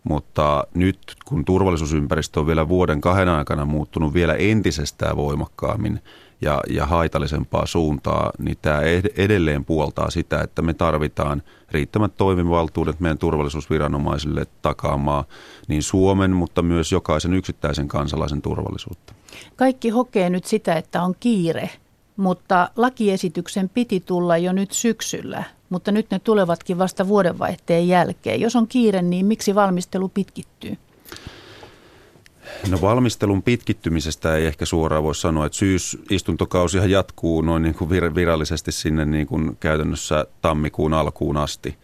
mutta nyt kun turvallisuusympäristö on vielä vuoden kahden aikana muuttunut vielä entisestään voimakkaammin ja, ja haitallisempaa suuntaa, niin tämä edelleen puoltaa sitä, että me tarvitaan riittämät toimivaltuudet meidän turvallisuusviranomaisille takaamaan niin Suomen, mutta myös jokaisen yksittäisen kansalaisen turvallisuutta. Kaikki hokee nyt sitä, että on kiire mutta lakiesityksen piti tulla jo nyt syksyllä, mutta nyt ne tulevatkin vasta vuodenvaihteen jälkeen. Jos on kiire, niin miksi valmistelu pitkittyy? No valmistelun pitkittymisestä ei ehkä suoraan voi sanoa, että syysistuntokausihan jatkuu noin niin kuin virallisesti sinne niin kuin käytännössä tammikuun alkuun asti.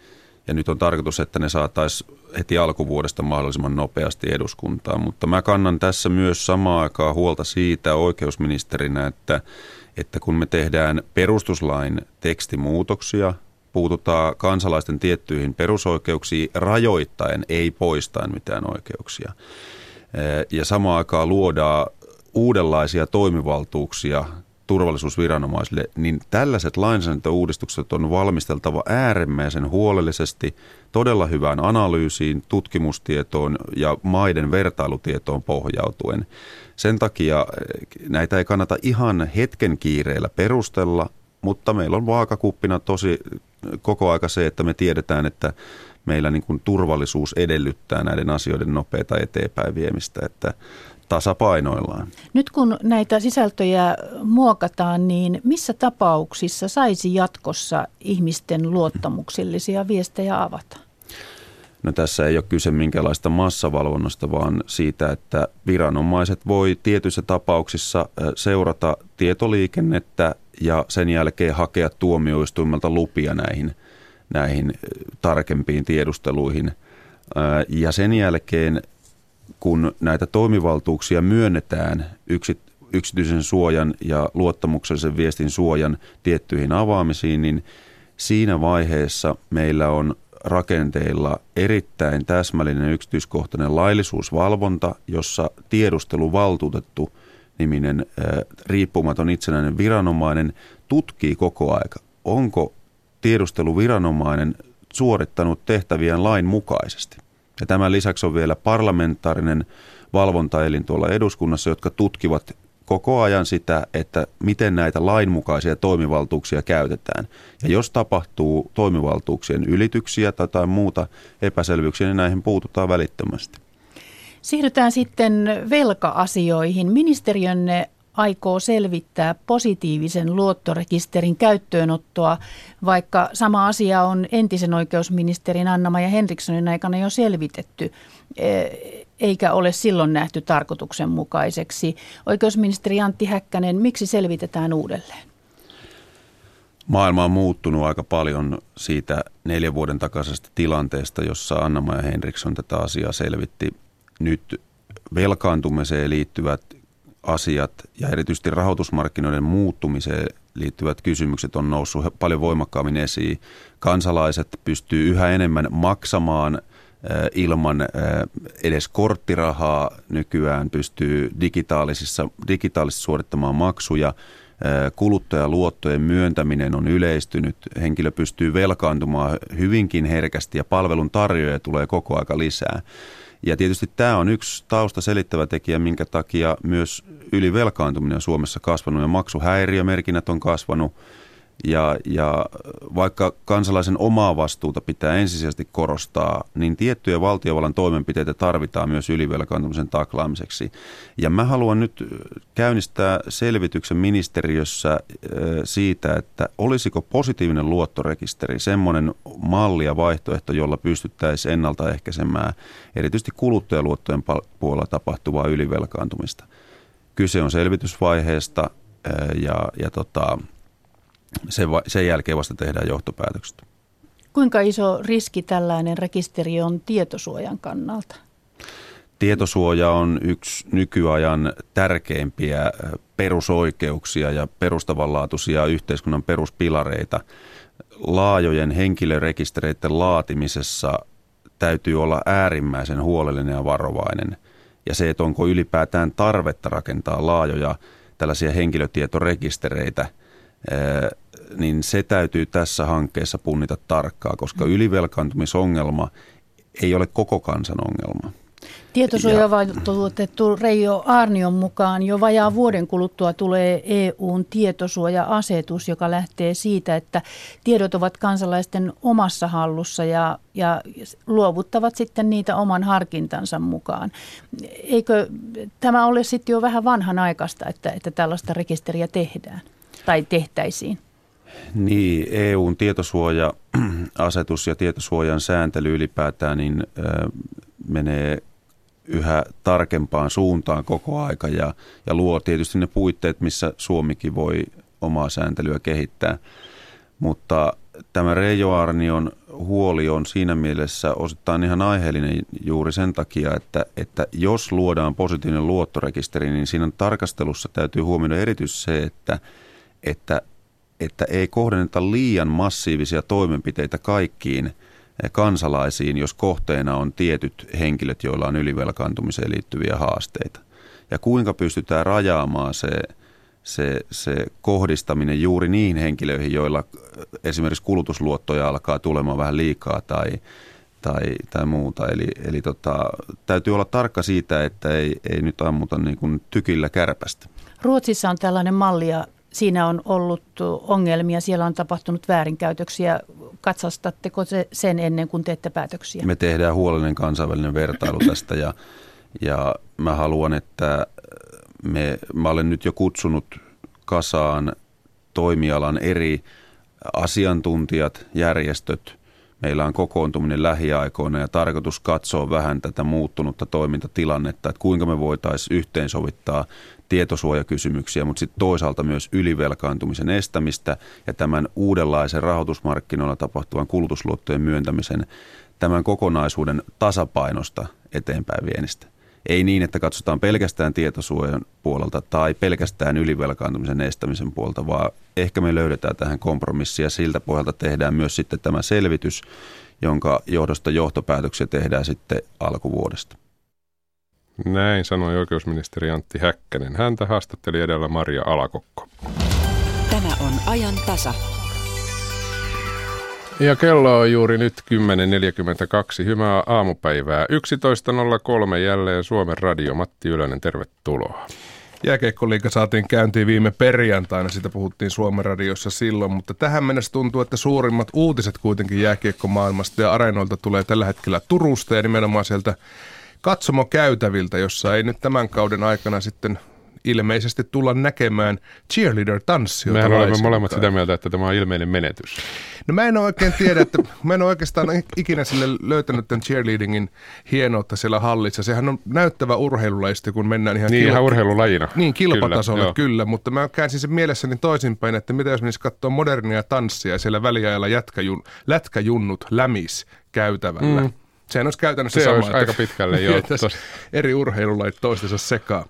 Ja nyt on tarkoitus, että ne saataisiin heti alkuvuodesta mahdollisimman nopeasti eduskuntaan. Mutta mä kannan tässä myös samaan aikaan huolta siitä oikeusministerinä, että että kun me tehdään perustuslain tekstimuutoksia, puututaan kansalaisten tiettyihin perusoikeuksiin rajoittaen, ei poistaen mitään oikeuksia. Ja samaan aikaan luodaan uudenlaisia toimivaltuuksia turvallisuusviranomaisille, niin tällaiset lainsäädäntöuudistukset on valmisteltava äärimmäisen huolellisesti, todella hyvään analyysiin, tutkimustietoon ja maiden vertailutietoon pohjautuen. Sen takia eh, näitä ei kannata ihan hetken kiireellä perustella, mutta meillä on vaakakuppina tosi koko aika se, että me tiedetään, että meillä niin kuin turvallisuus edellyttää näiden asioiden nopeita eteenpäin viemistä, että tasapainoillaan. Nyt kun näitä sisältöjä muokataan, niin missä tapauksissa saisi jatkossa ihmisten luottamuksellisia viestejä avata? No tässä ei ole kyse minkälaista massavalvonnasta, vaan siitä, että viranomaiset voi tietyissä tapauksissa seurata tietoliikennettä ja sen jälkeen hakea tuomioistuimelta lupia näihin, näihin tarkempiin tiedusteluihin. Ja sen jälkeen, kun näitä toimivaltuuksia myönnetään yksityisen suojan ja luottamuksellisen viestin suojan tiettyihin avaamisiin, niin siinä vaiheessa meillä on rakenteilla erittäin täsmällinen yksityiskohtainen laillisuusvalvonta, jossa tiedusteluvaltuutettu niminen riippumaton itsenäinen viranomainen tutkii koko aika, onko tiedusteluviranomainen suorittanut tehtäviään lain mukaisesti. Ja tämän lisäksi on vielä parlamentaarinen valvontaelin tuolla eduskunnassa, jotka tutkivat koko ajan sitä, että miten näitä lainmukaisia toimivaltuuksia käytetään. Ja jos tapahtuu toimivaltuuksien ylityksiä tai muuta epäselvyyksiä, niin näihin puututaan välittömästi. Siirrytään sitten velka-asioihin. Ministeriönne aikoo selvittää positiivisen luottorekisterin käyttöönottoa, vaikka sama asia on entisen oikeusministerin Anna-Maja Henrikssonin aikana jo selvitetty, e, eikä ole silloin nähty tarkoituksenmukaiseksi. Oikeusministeri Antti Häkkänen, miksi selvitetään uudelleen? Maailma on muuttunut aika paljon siitä neljän vuoden takaisesta tilanteesta, jossa Anna-Maja Henriksson tätä asiaa selvitti. Nyt velkaantumiseen liittyvät asiat ja erityisesti rahoitusmarkkinoiden muuttumiseen liittyvät kysymykset on noussut paljon voimakkaammin esiin. Kansalaiset pystyy yhä enemmän maksamaan ilman edes korttirahaa. Nykyään pystyy digitaalisissa, digitaalisesti suorittamaan maksuja. Kuluttajaluottojen myöntäminen on yleistynyt. Henkilö pystyy velkaantumaan hyvinkin herkästi ja palvelun tarjoajia tulee koko aika lisää. Ja tietysti tämä on yksi tausta selittävä tekijä, minkä takia myös ylivelkaantuminen on Suomessa kasvanut ja maksuhäiriömerkinnät on kasvanut. Ja, ja vaikka kansalaisen omaa vastuuta pitää ensisijaisesti korostaa, niin tiettyjä valtiovallan toimenpiteitä tarvitaan myös ylivelkaantumisen taklaamiseksi. Ja mä haluan nyt käynnistää selvityksen ministeriössä siitä, että olisiko positiivinen luottorekisteri semmoinen malli ja vaihtoehto, jolla pystyttäisiin ennaltaehkäisemään erityisesti kuluttajaluottojen puolella tapahtuvaa ylivelkaantumista. Kyse on selvitysvaiheesta ja, ja tota, sen, sen jälkeen vasta tehdään johtopäätökset. Kuinka iso riski tällainen rekisteri on tietosuojan kannalta? Tietosuoja on yksi nykyajan tärkeimpiä perusoikeuksia ja perustavanlaatuisia yhteiskunnan peruspilareita. Laajojen henkilörekistereiden laatimisessa täytyy olla äärimmäisen huolellinen ja varovainen. Ja se, että onko ylipäätään tarvetta rakentaa laajoja tällaisia henkilötietorekistereitä – niin se täytyy tässä hankkeessa punnita tarkkaan, koska mm. ylivelkaantumisongelma ei ole koko kansan ongelma. Tietosuojavaltuutettu Reijo Arnion mukaan jo vajaa vuoden kuluttua tulee EUn tietosuoja-asetus, joka lähtee siitä, että tiedot ovat kansalaisten omassa hallussa ja, ja luovuttavat sitten niitä oman harkintansa mukaan. Eikö tämä ole sitten jo vähän vanhanaikaista, että, että tällaista rekisteriä tehdään? Tai tehtäisiin? Niin, EUn tietosuoja-asetus ja tietosuojan sääntely ylipäätään niin, ö, menee yhä tarkempaan suuntaan koko aika ja, ja luo tietysti ne puitteet, missä Suomikin voi omaa sääntelyä kehittää. Mutta tämä Reijo Arnion huoli on siinä mielessä osittain ihan aiheellinen juuri sen takia, että, että jos luodaan positiivinen luottorekisteri, niin siinä tarkastelussa täytyy huomioida erityisesti se, että – että, että ei kohdenneta liian massiivisia toimenpiteitä kaikkiin kansalaisiin, jos kohteena on tietyt henkilöt, joilla on ylivelkaantumiseen liittyviä haasteita. Ja kuinka pystytään rajaamaan se, se, se kohdistaminen juuri niihin henkilöihin, joilla esimerkiksi kulutusluottoja alkaa tulemaan vähän liikaa tai, tai, tai muuta. Eli, eli tota, täytyy olla tarkka siitä, että ei, ei nyt ammuta niin kuin tykillä kärpästä. Ruotsissa on tällainen malli ja siinä on ollut ongelmia, siellä on tapahtunut väärinkäytöksiä. Katsastatteko sen ennen kuin teette päätöksiä? Me tehdään huolellinen kansainvälinen vertailu tästä ja, ja mä haluan, että me, mä olen nyt jo kutsunut kasaan toimialan eri asiantuntijat, järjestöt. Meillä on kokoontuminen lähiaikoina ja tarkoitus katsoa vähän tätä muuttunutta toimintatilannetta, että kuinka me voitaisiin yhteensovittaa tietosuojakysymyksiä, mutta sitten toisaalta myös ylivelkaantumisen estämistä ja tämän uudenlaisen rahoitusmarkkinoilla tapahtuvan kulutusluottojen myöntämisen tämän kokonaisuuden tasapainosta eteenpäin vienistä. Ei niin, että katsotaan pelkästään tietosuojan puolelta tai pelkästään ylivelkaantumisen estämisen puolelta, vaan ehkä me löydetään tähän kompromissi ja siltä pohjalta tehdään myös sitten tämä selvitys, jonka johdosta johtopäätöksiä tehdään sitten alkuvuodesta. Näin sanoi oikeusministeri Antti Häkkänen. Häntä haastatteli edellä Maria Alakokko. Tämä on ajan tasa. Ja kello on juuri nyt 10.42. Hyvää aamupäivää. 11.03 jälleen Suomen radio. Matti Ylönen, tervetuloa. Jääkeikkoliiga saatiin käyntiin viime perjantaina, sitä puhuttiin Suomen radiossa silloin, mutta tähän mennessä tuntuu, että suurimmat uutiset kuitenkin jääkiekkomaailmasta ja areenoilta tulee tällä hetkellä Turusta ja nimenomaan sieltä katsomokäytäviltä, jossa ei nyt tämän kauden aikana sitten ilmeisesti tulla näkemään cheerleader-tanssijoita. Mehän olemme molemmat sitä mieltä, että tämä on ilmeinen menetys. No mä en oikein tiedä, että mä en ole oikeastaan ikinä sille löytänyt tämän cheerleadingin hienoutta siellä hallissa. Sehän on näyttävä urheilulaiste, kun mennään ihan, Niin, ihan urheilulajina. Niin, kilpatasolle Kyllä, kyllä, mutta mä käänsin sen mielessäni toisinpäin, että mitä jos menisi katsoa modernia tanssia ja siellä väliajalla jätkäjun, lätkäjunnut lämis käytävällä. Mm. Sehän olisi käytännössä Se sama. olisi että aika pitkälle, tos- eri urheilulait toistensa sekaan.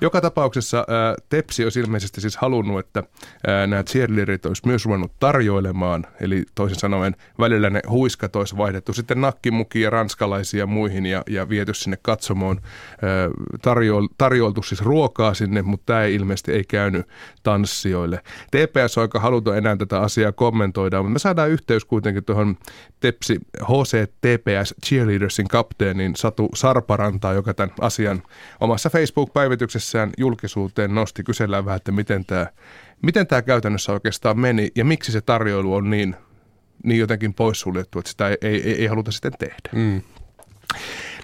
Joka tapauksessa ää, Tepsi olisi ilmeisesti siis halunnut, että ää, nämä cheerleaderit olisi myös ruvennut tarjoilemaan, eli toisin sanoen välillä ne huiskat olisi vaihdettu sitten nakkimukia, ranskalaisia ja muihin ja, ja viety sinne katsomoon, ää, tarjoil, tarjoiltu siis ruokaa sinne, mutta tämä ei ilmeisesti ei käynyt tanssijoille. TPS on aika haluton enää tätä asiaa kommentoida, mutta me saadaan yhteys kuitenkin tuohon Tepsi HCTPS Cheerleadersin kapteenin Satu Sarparantaa, joka tämän asian omassa Facebook-päivityksessään julkisuuteen nosti. Kysellään vähän, että miten tämä, miten tämä käytännössä oikeastaan meni ja miksi se tarjoilu on niin, niin jotenkin poissuljettu, että sitä ei, ei, ei, haluta sitten tehdä. Mm.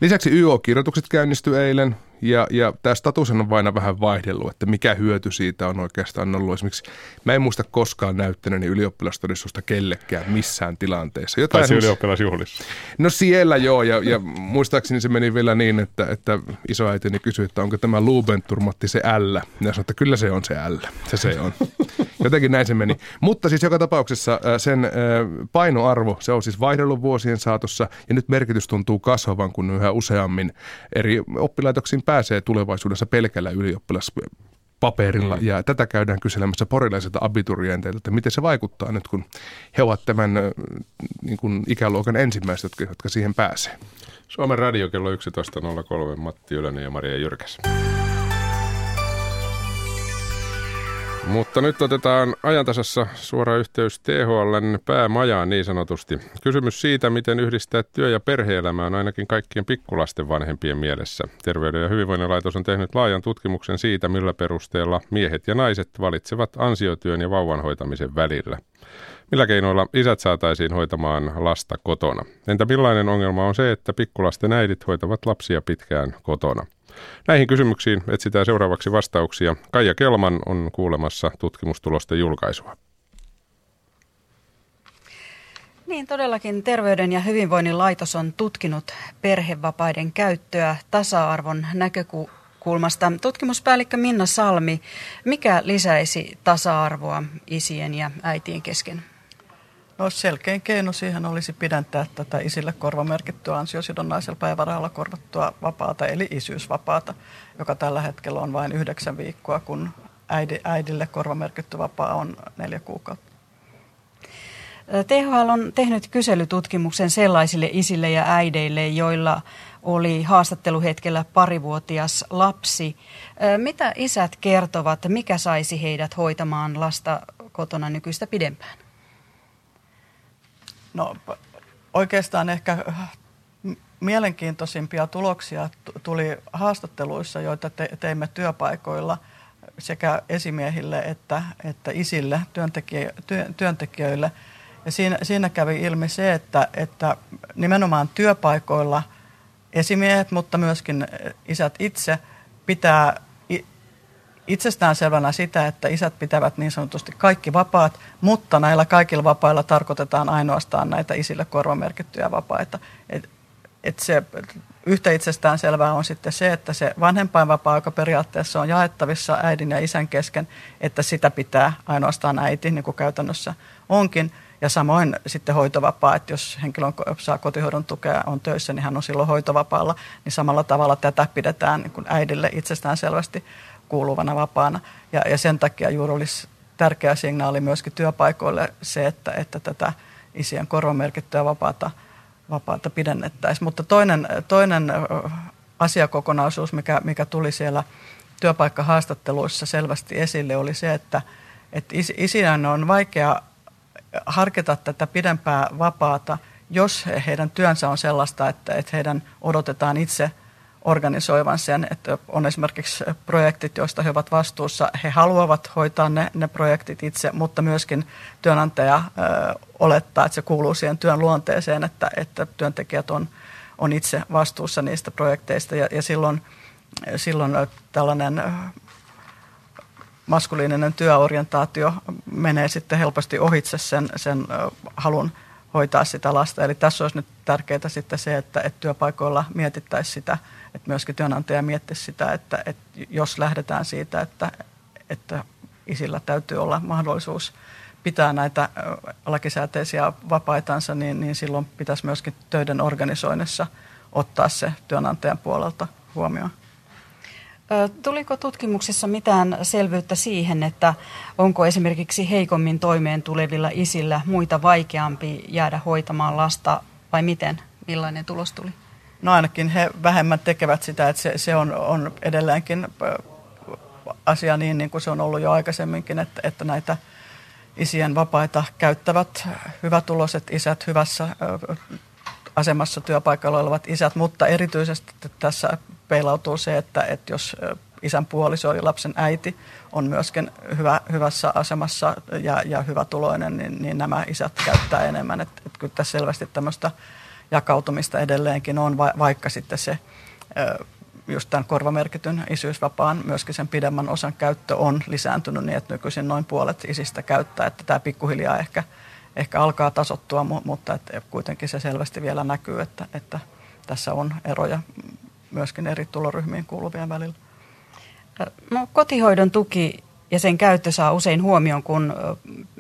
Lisäksi YO-kirjoitukset käynnistyi eilen ja, ja tämä status on aina vähän vaihdellut, että mikä hyöty siitä on oikeastaan ollut. Esimerkiksi mä en muista koskaan näyttäneeni ylioppilastodistusta kellekään missään tilanteessa. Jotain Paitsi esimerkiksi- ylioppilasjuhlissa. No siellä joo, ja, ja muistaakseni se meni vielä niin, että, että isoäitini kysyi, että onko tämä Lubenturmatti se L. Ja sanoi, että kyllä se on se L, se se on. Jotenkin näin se meni. Mutta siis joka tapauksessa äh, sen äh, painoarvo, se on siis vaihdellut vuosien saatossa, ja nyt merkitys tuntuu kasvavan, kun yhä useammin eri oppilaitoksiin pääsee tulevaisuudessa pelkällä ylioppilas paperilla. Mm. Ja tätä käydään kyselemässä porilaisilta abiturienteilta, että miten se vaikuttaa nyt, kun he ovat tämän ö, niin kuin ikäluokan ensimmäiset, jotka, jotka siihen pääsee. Suomen radio kello 11.03, Matti Ylönen ja Maria Jyrkäs. Mutta nyt otetaan ajantasassa suora yhteys THLn päämajaan niin sanotusti. Kysymys siitä, miten yhdistää työ- ja perhe-elämää on ainakin kaikkien pikkulasten vanhempien mielessä. Terveyden ja hyvinvoinnin laitos on tehnyt laajan tutkimuksen siitä, millä perusteella miehet ja naiset valitsevat ansiotyön ja vauvan hoitamisen välillä. Millä keinoilla isät saataisiin hoitamaan lasta kotona? Entä millainen ongelma on se, että pikkulasten äidit hoitavat lapsia pitkään kotona? Näihin kysymyksiin etsitään seuraavaksi vastauksia. Kaija Kelman on kuulemassa tutkimustulosten julkaisua. Niin todellakin Terveyden ja hyvinvoinnin laitos on tutkinut perhevapaiden käyttöä tasa-arvon näkökulmasta. Tutkimuspäällikkö Minna Salmi, mikä lisäisi tasa-arvoa isien ja äitien kesken? No selkein keino siihen olisi pidentää tätä isille korvamerkittyä ansiosidonnaisella päivärahalla korvattua vapaata, eli isyysvapaata, joka tällä hetkellä on vain yhdeksän viikkoa, kun äidi, äidille korvamerkitty vapaa on neljä kuukautta. THL on tehnyt kyselytutkimuksen sellaisille isille ja äideille, joilla oli haastatteluhetkellä parivuotias lapsi. Mitä isät kertovat, mikä saisi heidät hoitamaan lasta kotona nykyistä pidempään? No oikeastaan ehkä mielenkiintoisimpia tuloksia tuli haastatteluissa, joita te, teimme työpaikoilla sekä esimiehille että, että isille, työntekijö, työ, työntekijöille. Ja siinä, siinä kävi ilmi se, että, että nimenomaan työpaikoilla esimiehet, mutta myöskin isät itse pitää itsestäänselvänä sitä, että isät pitävät niin sanotusti kaikki vapaat, mutta näillä kaikilla vapailla tarkoitetaan ainoastaan näitä isille korvamerkittyjä vapaita. Et, et se, yhtä itsestään selvää on sitten se, että se vanhempainvapaa, joka periaatteessa on jaettavissa äidin ja isän kesken, että sitä pitää ainoastaan äiti, niin kuin käytännössä onkin. Ja samoin sitten hoitovapaa, että jos henkilö on, saa kotihoidon tukea, on töissä, niin hän on silloin hoitovapaalla, niin samalla tavalla tätä pidetään niin kuin äidille itsestään selvästi kuuluvana vapaana. Ja, ja sen takia juuri olisi tärkeä signaali myöskin työpaikoille se, että, että tätä isien korvamerkittyä vapaata, vapaata pidennettäisiin. Mutta toinen, toinen asiakokonaisuus, mikä, mikä tuli siellä työpaikkahaastatteluissa selvästi esille, oli se, että, että isien on vaikea harkita tätä pidempää vapaata, jos heidän työnsä on sellaista, että, että heidän odotetaan itse organisoivan sen, että on esimerkiksi projektit, joista he ovat vastuussa. He haluavat hoitaa ne, ne projektit itse, mutta myöskin työnantaja ö, olettaa, että se kuuluu siihen työn luonteeseen, että, että työntekijät on, on itse vastuussa niistä projekteista ja, ja silloin, silloin tällainen maskuliininen työorientaatio menee sitten helposti ohitse sen, sen halun hoitaa sitä lasta. Eli tässä olisi nyt tärkeää sitten se, että, että työpaikoilla mietittäisiin sitä, että myöskin työnantaja miettisi sitä, että, että jos lähdetään siitä, että, että isillä täytyy olla mahdollisuus pitää näitä lakisääteisiä vapaitansa, niin, niin silloin pitäisi myöskin töiden organisoinnissa ottaa se työnantajan puolelta huomioon. Tuliko tutkimuksessa mitään selvyyttä siihen, että onko esimerkiksi heikommin toimeen tulevilla isillä muita vaikeampi jäädä hoitamaan lasta vai miten? Millainen tulos tuli? No ainakin he vähemmän tekevät sitä, että se, se on, on edelleenkin asia niin, niin kuin se on ollut jo aikaisemminkin, että, että näitä isien vapaita käyttävät hyvätuloiset isät, hyvässä asemassa työpaikalla olevat isät, mutta erityisesti tässä peilautuu se, että, että jos isän puoliso ja lapsen äiti on myöskin hyvä, hyvässä asemassa ja, ja hyvätuloinen, niin, niin nämä isät käyttää enemmän. Että et kyllä tässä selvästi tämmöistä jakautumista edelleenkin on, va, vaikka sitten se just tämän korvamerkityn isyysvapaan myöskin sen pidemmän osan käyttö on lisääntynyt niin, että nykyisin noin puolet isistä käyttää, että tämä pikkuhiljaa ehkä, ehkä alkaa tasottua, mutta että kuitenkin se selvästi vielä näkyy, että, että tässä on eroja myöskin eri tuloryhmiin kuuluvien välillä. No, kotihoidon tuki ja sen käyttö saa usein huomioon, kun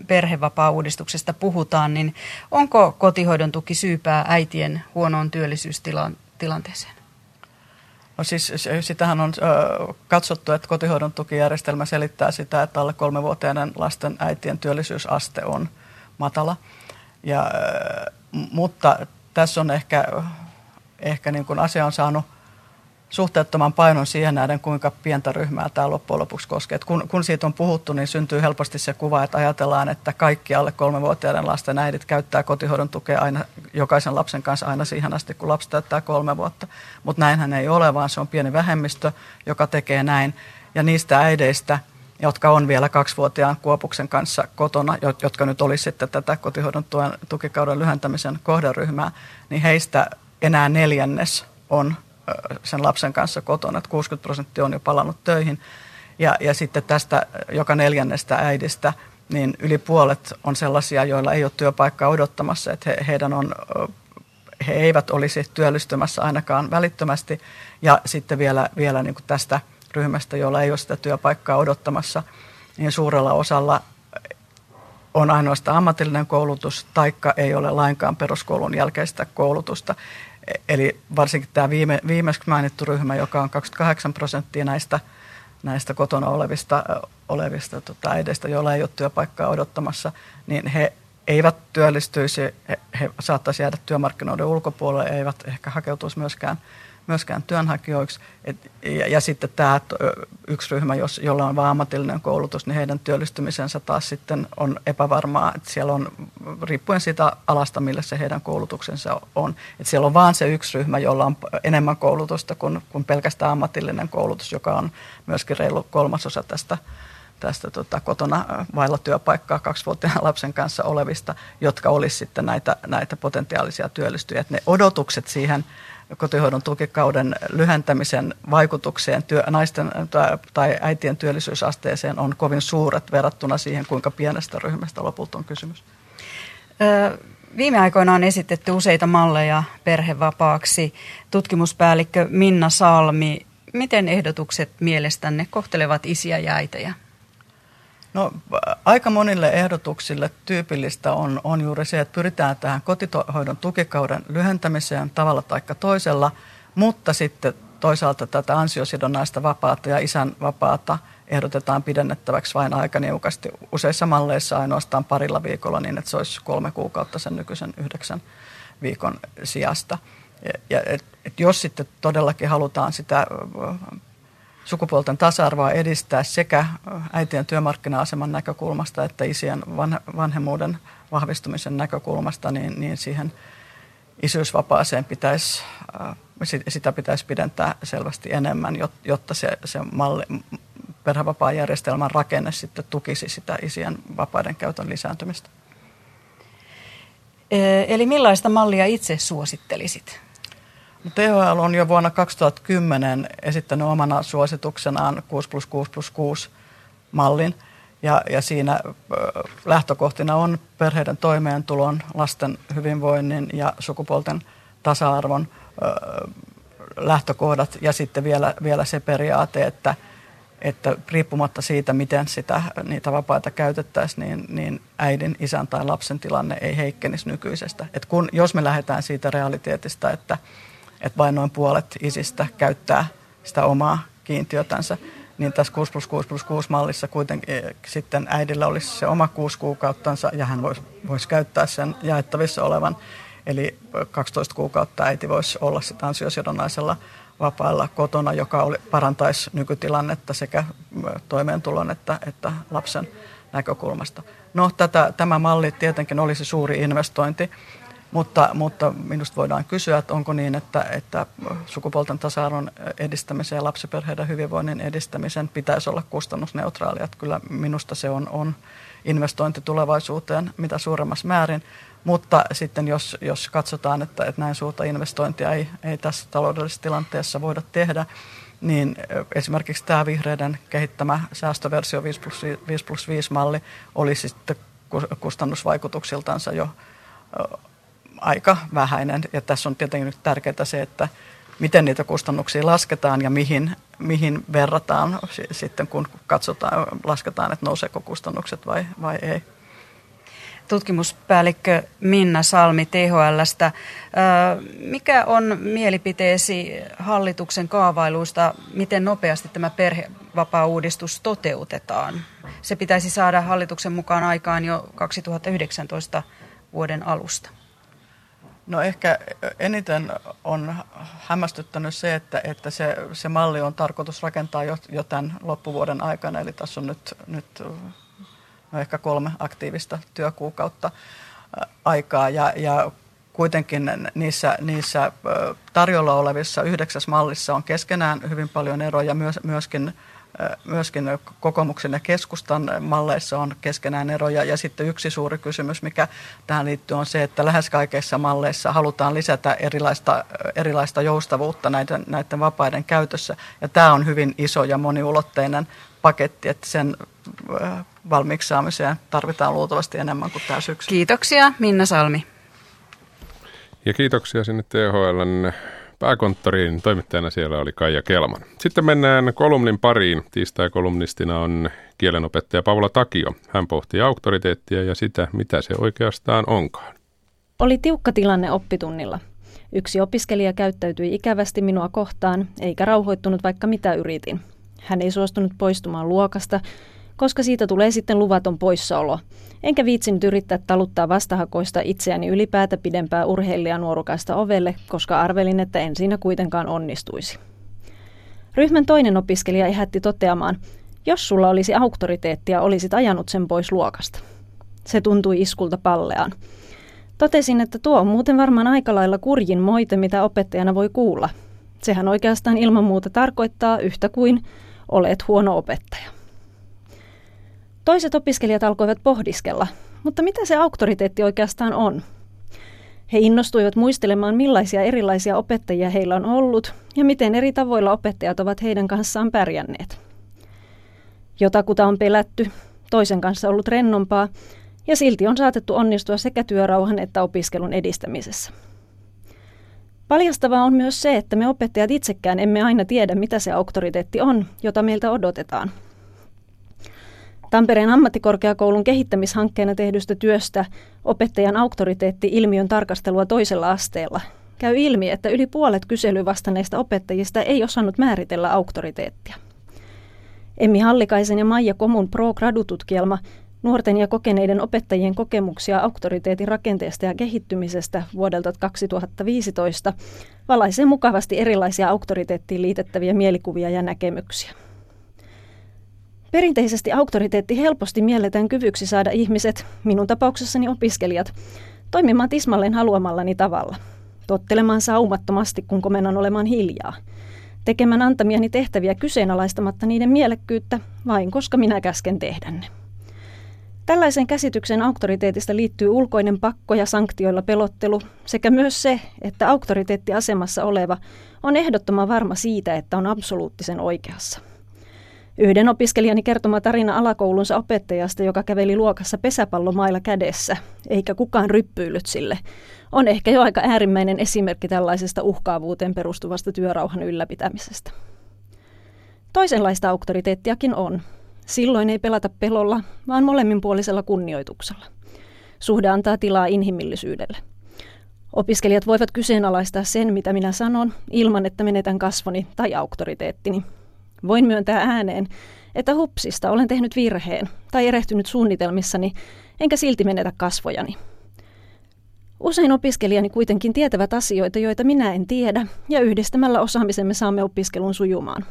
perhevapaa-uudistuksesta puhutaan, niin onko kotihoidon tuki syypää äitien huonoon työllisyystilanteeseen? No siis sitähän on ö, katsottu, että kotihoidon tukijärjestelmä selittää sitä, että alle kolmevuotiaiden lasten äitien työllisyysaste on matala. Ja, ö, mutta tässä on ehkä, ehkä niin kuin asia on saanut – suhteettoman painon siihen nähden, kuinka pientä ryhmää tämä loppujen lopuksi koskee. kun, kun siitä on puhuttu, niin syntyy helposti se kuva, että ajatellaan, että kaikki alle kolmevuotiaiden lasten äidit käyttää kotihoidon tukea aina, jokaisen lapsen kanssa aina siihen asti, kun lapsi täyttää kolme vuotta. Mutta näinhän ei ole, vaan se on pieni vähemmistö, joka tekee näin. Ja niistä äideistä, jotka on vielä kaksivuotiaan Kuopuksen kanssa kotona, jotka nyt olisi sitten tätä kotihoidon tuen tukikauden lyhentämisen kohderyhmää, niin heistä enää neljännes on sen lapsen kanssa kotona, että 60 prosenttia on jo palannut töihin. Ja, ja sitten tästä joka neljännestä äidistä, niin yli puolet on sellaisia, joilla ei ole työpaikkaa odottamassa, että he, heidän on, he eivät olisi työllistymässä ainakaan välittömästi. Ja sitten vielä, vielä niin kuin tästä ryhmästä, jolla ei ole sitä työpaikkaa odottamassa, niin suurella osalla on ainoastaan ammatillinen koulutus, taikka ei ole lainkaan peruskoulun jälkeistä koulutusta. Eli varsinkin tämä viime, viimeksi mainittu ryhmä, joka on 28 prosenttia näistä, näistä kotona olevista, olevista tota, äideistä, joilla ei ole työpaikkaa odottamassa, niin he eivät työllistyisi, he, he saattaisi jäädä työmarkkinoiden ulkopuolelle, eivät ehkä hakeutuisi myöskään myöskään työnhakijoiksi. Et, ja, ja sitten tämä yksi ryhmä, jos, jolla on vain ammatillinen koulutus, niin heidän työllistymisensä taas sitten on epävarmaa. Et siellä on, riippuen siitä alasta, millä se heidän koulutuksensa on. Et siellä on vain se yksi ryhmä, jolla on enemmän koulutusta kuin, kuin pelkästään ammatillinen koulutus, joka on myöskin reilu kolmasosa tästä tästä tota, kotona vailla työpaikkaa kaksivuotiaan lapsen kanssa olevista, jotka olisi sitten näitä, näitä potentiaalisia työllistyjä. Et ne odotukset siihen kotihoidon tukikauden lyhentämisen vaikutukseen työ, naisten tai, äitien työllisyysasteeseen on kovin suuret verrattuna siihen, kuinka pienestä ryhmästä lopulta on kysymys. Viime aikoina on esitetty useita malleja perhevapaaksi. Tutkimuspäällikkö Minna Salmi, miten ehdotukset mielestänne kohtelevat isiä ja äitejä? No aika monille ehdotuksille tyypillistä on, on juuri se, että pyritään tähän kotihoidon tukikauden lyhentämiseen tavalla tai toisella, mutta sitten toisaalta tätä ansiosidonnaista vapaata ja isän vapaata ehdotetaan pidennettäväksi vain aika niukasti. Useissa malleissa ainoastaan parilla viikolla niin, että se olisi kolme kuukautta sen nykyisen yhdeksän viikon sijasta. Ja, ja et, et jos sitten todellakin halutaan sitä sukupuolten tasa-arvoa edistää sekä äitien työmarkkina-aseman näkökulmasta että isien vanhemmuuden vahvistumisen näkökulmasta, niin, niin siihen isyysvapaaseen pitäisi, sitä pitäisi pidentää selvästi enemmän, jotta se, se malli, perhevapaajärjestelmän rakenne sitten tukisi sitä isien vapaiden käytön lisääntymistä. Eli millaista mallia itse suosittelisit? THL on jo vuonna 2010 esittänyt omana suosituksenaan 6 plus 6 plus 6 mallin. Ja, ja siinä lähtökohtina on perheiden toimeentulon, lasten hyvinvoinnin ja sukupuolten tasa-arvon lähtökohdat ja sitten vielä, vielä se periaate, että, että riippumatta siitä, miten sitä, niitä vapaita käytettäisiin, niin, niin äidin, isän tai lapsen tilanne ei heikkenisi nykyisestä. Et kun, jos me lähdetään siitä realiteetista, että, että vain noin puolet isistä käyttää sitä omaa kiintiötänsä, niin tässä 6 plus 6 plus 6 mallissa kuitenkin eh, sitten äidillä olisi se oma 6 kuukauttansa ja hän voisi, voisi käyttää sen jaettavissa olevan. Eli 12 kuukautta äiti voisi olla sitä ansiosidonnaisella vapaalla kotona, joka oli, parantaisi nykytilannetta sekä toimeentulon että, että lapsen näkökulmasta. No, tätä, tämä malli tietenkin olisi suuri investointi mutta, mutta minusta voidaan kysyä, että onko niin, että, että sukupuolten tasa-arvon edistämisen ja lapsiperheiden hyvinvoinnin edistämisen pitäisi olla kustannusneutraalia. Että kyllä minusta se on, on investointi tulevaisuuteen mitä suuremmassa määrin. Mutta sitten jos, jos katsotaan, että, että näin suurta investointia ei, ei tässä taloudellisessa tilanteessa voida tehdä, niin esimerkiksi tämä vihreiden kehittämä säästöversio 5 plus 5, plus 5 malli olisi sitten kustannusvaikutuksiltansa jo aika vähäinen. Ja tässä on tietenkin nyt tärkeää se, että miten niitä kustannuksia lasketaan ja mihin, mihin verrataan sitten, kun katsotaan, lasketaan, että nouseeko kustannukset vai, vai ei. Tutkimuspäällikkö Minna Salmi THLstä. Mikä on mielipiteesi hallituksen kaavailuista, miten nopeasti tämä perhevapaa-uudistus toteutetaan? Se pitäisi saada hallituksen mukaan aikaan jo 2019 vuoden alusta. No ehkä eniten on hämmästyttänyt se, että, että se, se malli on tarkoitus rakentaa jo, jo tämän loppuvuoden aikana. Eli tässä on nyt, nyt no ehkä kolme aktiivista työkuukautta aikaa. Ja, ja kuitenkin niissä, niissä tarjolla olevissa yhdeksäs mallissa on keskenään hyvin paljon eroja, myös, myöskin myöskin kokoomuksen ja keskustan malleissa on keskenään eroja. Ja sitten yksi suuri kysymys, mikä tähän liittyy, on se, että lähes kaikissa malleissa halutaan lisätä erilaista, erilaista joustavuutta näiden, näiden vapaiden käytössä. Ja tämä on hyvin iso ja moniulotteinen paketti, että sen valmiiksi saamiseen tarvitaan luultavasti enemmän kuin tämä syksy. Kiitoksia Minna Salmi. Ja kiitoksia sinne THLn pääkonttoriin. Toimittajana siellä oli Kaija Kelman. Sitten mennään kolumnin pariin. Tiistai-kolumnistina on kielenopettaja Paula Takio. Hän pohtii auktoriteettia ja sitä, mitä se oikeastaan onkaan. Oli tiukka tilanne oppitunnilla. Yksi opiskelija käyttäytyi ikävästi minua kohtaan, eikä rauhoittunut vaikka mitä yritin. Hän ei suostunut poistumaan luokasta, koska siitä tulee sitten luvaton poissaolo. Enkä viitsinyt yrittää taluttaa vastahakoista itseäni ylipäätä pidempää urheilijanuorukaista ovelle, koska arvelin, että en siinä kuitenkaan onnistuisi. Ryhmän toinen opiskelija ehätti toteamaan, jos sulla olisi auktoriteettia, olisit ajanut sen pois luokasta. Se tuntui iskulta palleaan. Totesin, että tuo on muuten varmaan aika lailla kurjin moite, mitä opettajana voi kuulla. Sehän oikeastaan ilman muuta tarkoittaa yhtä kuin olet huono opettaja. Toiset opiskelijat alkoivat pohdiskella, mutta mitä se auktoriteetti oikeastaan on? He innostuivat muistelemaan, millaisia erilaisia opettajia heillä on ollut ja miten eri tavoilla opettajat ovat heidän kanssaan pärjänneet. Jotakuta on pelätty, toisen kanssa ollut rennompaa ja silti on saatettu onnistua sekä työrauhan että opiskelun edistämisessä. Paljastavaa on myös se, että me opettajat itsekään emme aina tiedä, mitä se auktoriteetti on, jota meiltä odotetaan – Tampereen ammattikorkeakoulun kehittämishankkeena tehdystä työstä opettajan auktoriteetti-ilmiön tarkastelua toisella asteella käy ilmi, että yli puolet kyselyyn vastanneista opettajista ei osannut määritellä auktoriteettia. Emmi Hallikaisen ja Maija Komun pro-gradututkielma nuorten ja kokeneiden opettajien kokemuksia auktoriteetin rakenteesta ja kehittymisestä vuodelta 2015 valaisee mukavasti erilaisia auktoriteettiin liitettäviä mielikuvia ja näkemyksiä. Perinteisesti auktoriteetti helposti mielletään kyvyksi saada ihmiset, minun tapauksessani opiskelijat, toimimaan tismalleen haluamallani tavalla. Tottelemaan saumattomasti, kun komennan olemaan hiljaa. Tekemään antamiani tehtäviä kyseenalaistamatta niiden mielekkyyttä, vain koska minä käsken tehdä ne. Tällaiseen käsitykseen auktoriteetista liittyy ulkoinen pakko ja sanktioilla pelottelu sekä myös se, että auktoriteettiasemassa oleva on ehdottoman varma siitä, että on absoluuttisen oikeassa. Yhden opiskelijani kertoma tarina alakoulunsa opettajasta, joka käveli luokassa pesäpallomailla kädessä, eikä kukaan ryppyillyt sille, on ehkä jo aika äärimmäinen esimerkki tällaisesta uhkaavuuteen perustuvasta työrauhan ylläpitämisestä. Toisenlaista auktoriteettiakin on. Silloin ei pelata pelolla, vaan molemminpuolisella kunnioituksella. Suhde antaa tilaa inhimillisyydelle. Opiskelijat voivat kyseenalaistaa sen, mitä minä sanon, ilman että menetän kasvoni tai auktoriteettini. Voin myöntää ääneen, että hupsista olen tehnyt virheen tai erehtynyt suunnitelmissani, enkä silti menetä kasvojani. Usein opiskelijani kuitenkin tietävät asioita, joita minä en tiedä, ja yhdistämällä osaamisemme saamme opiskelun sujumaan.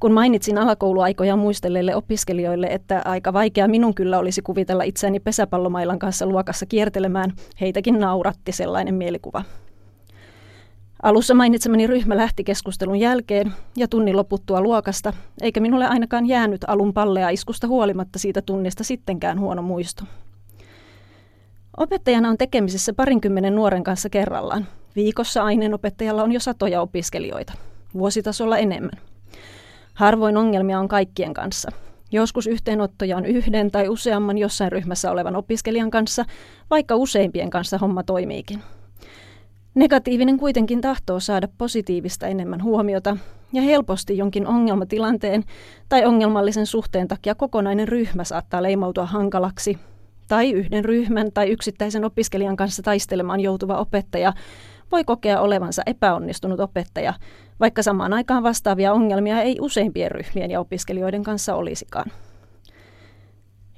Kun mainitsin alakouluaikoja muistelleille opiskelijoille, että aika vaikea minun kyllä olisi kuvitella itseäni pesäpallomailan kanssa luokassa kiertelemään, heitäkin nauratti sellainen mielikuva. Alussa mainitsemani ryhmä lähti keskustelun jälkeen ja tunnin loputtua luokasta, eikä minulle ainakaan jäänyt alun pallea iskusta huolimatta siitä tunnista sittenkään huono muisto. Opettajana on tekemisissä parinkymmenen nuoren kanssa kerrallaan. Viikossa aineenopettajalla on jo satoja opiskelijoita, vuositasolla enemmän. Harvoin ongelmia on kaikkien kanssa. Joskus yhteenottoja on yhden tai useamman jossain ryhmässä olevan opiskelijan kanssa, vaikka useimpien kanssa homma toimiikin. Negatiivinen kuitenkin tahtoo saada positiivista enemmän huomiota, ja helposti jonkin ongelmatilanteen tai ongelmallisen suhteen takia kokonainen ryhmä saattaa leimautua hankalaksi, tai yhden ryhmän tai yksittäisen opiskelijan kanssa taistelemaan joutuva opettaja voi kokea olevansa epäonnistunut opettaja, vaikka samaan aikaan vastaavia ongelmia ei useimpien ryhmien ja opiskelijoiden kanssa olisikaan.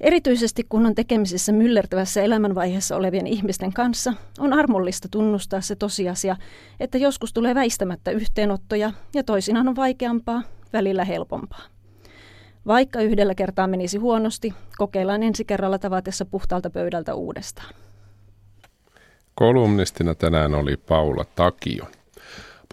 Erityisesti kun on tekemisissä myllertävässä elämänvaiheessa olevien ihmisten kanssa, on armollista tunnustaa se tosiasia, että joskus tulee väistämättä yhteenottoja ja toisinaan on vaikeampaa, välillä helpompaa. Vaikka yhdellä kertaa menisi huonosti, kokeillaan ensi kerralla tavatessa puhtaalta pöydältä uudestaan. Kolumnistina tänään oli Paula Takio.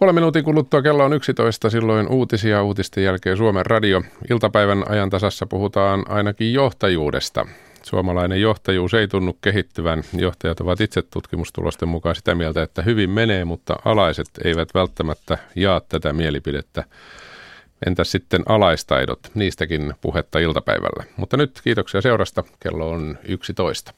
Puolen minuutin kuluttua kello on 11, silloin uutisia uutisten jälkeen Suomen radio. Iltapäivän ajan tasassa puhutaan ainakin johtajuudesta. Suomalainen johtajuus ei tunnu kehittyvän. Johtajat ovat itse tutkimustulosten mukaan sitä mieltä, että hyvin menee, mutta alaiset eivät välttämättä jaa tätä mielipidettä. Entäs sitten alaistaidot? Niistäkin puhetta iltapäivällä. Mutta nyt kiitoksia seurasta. Kello on 11.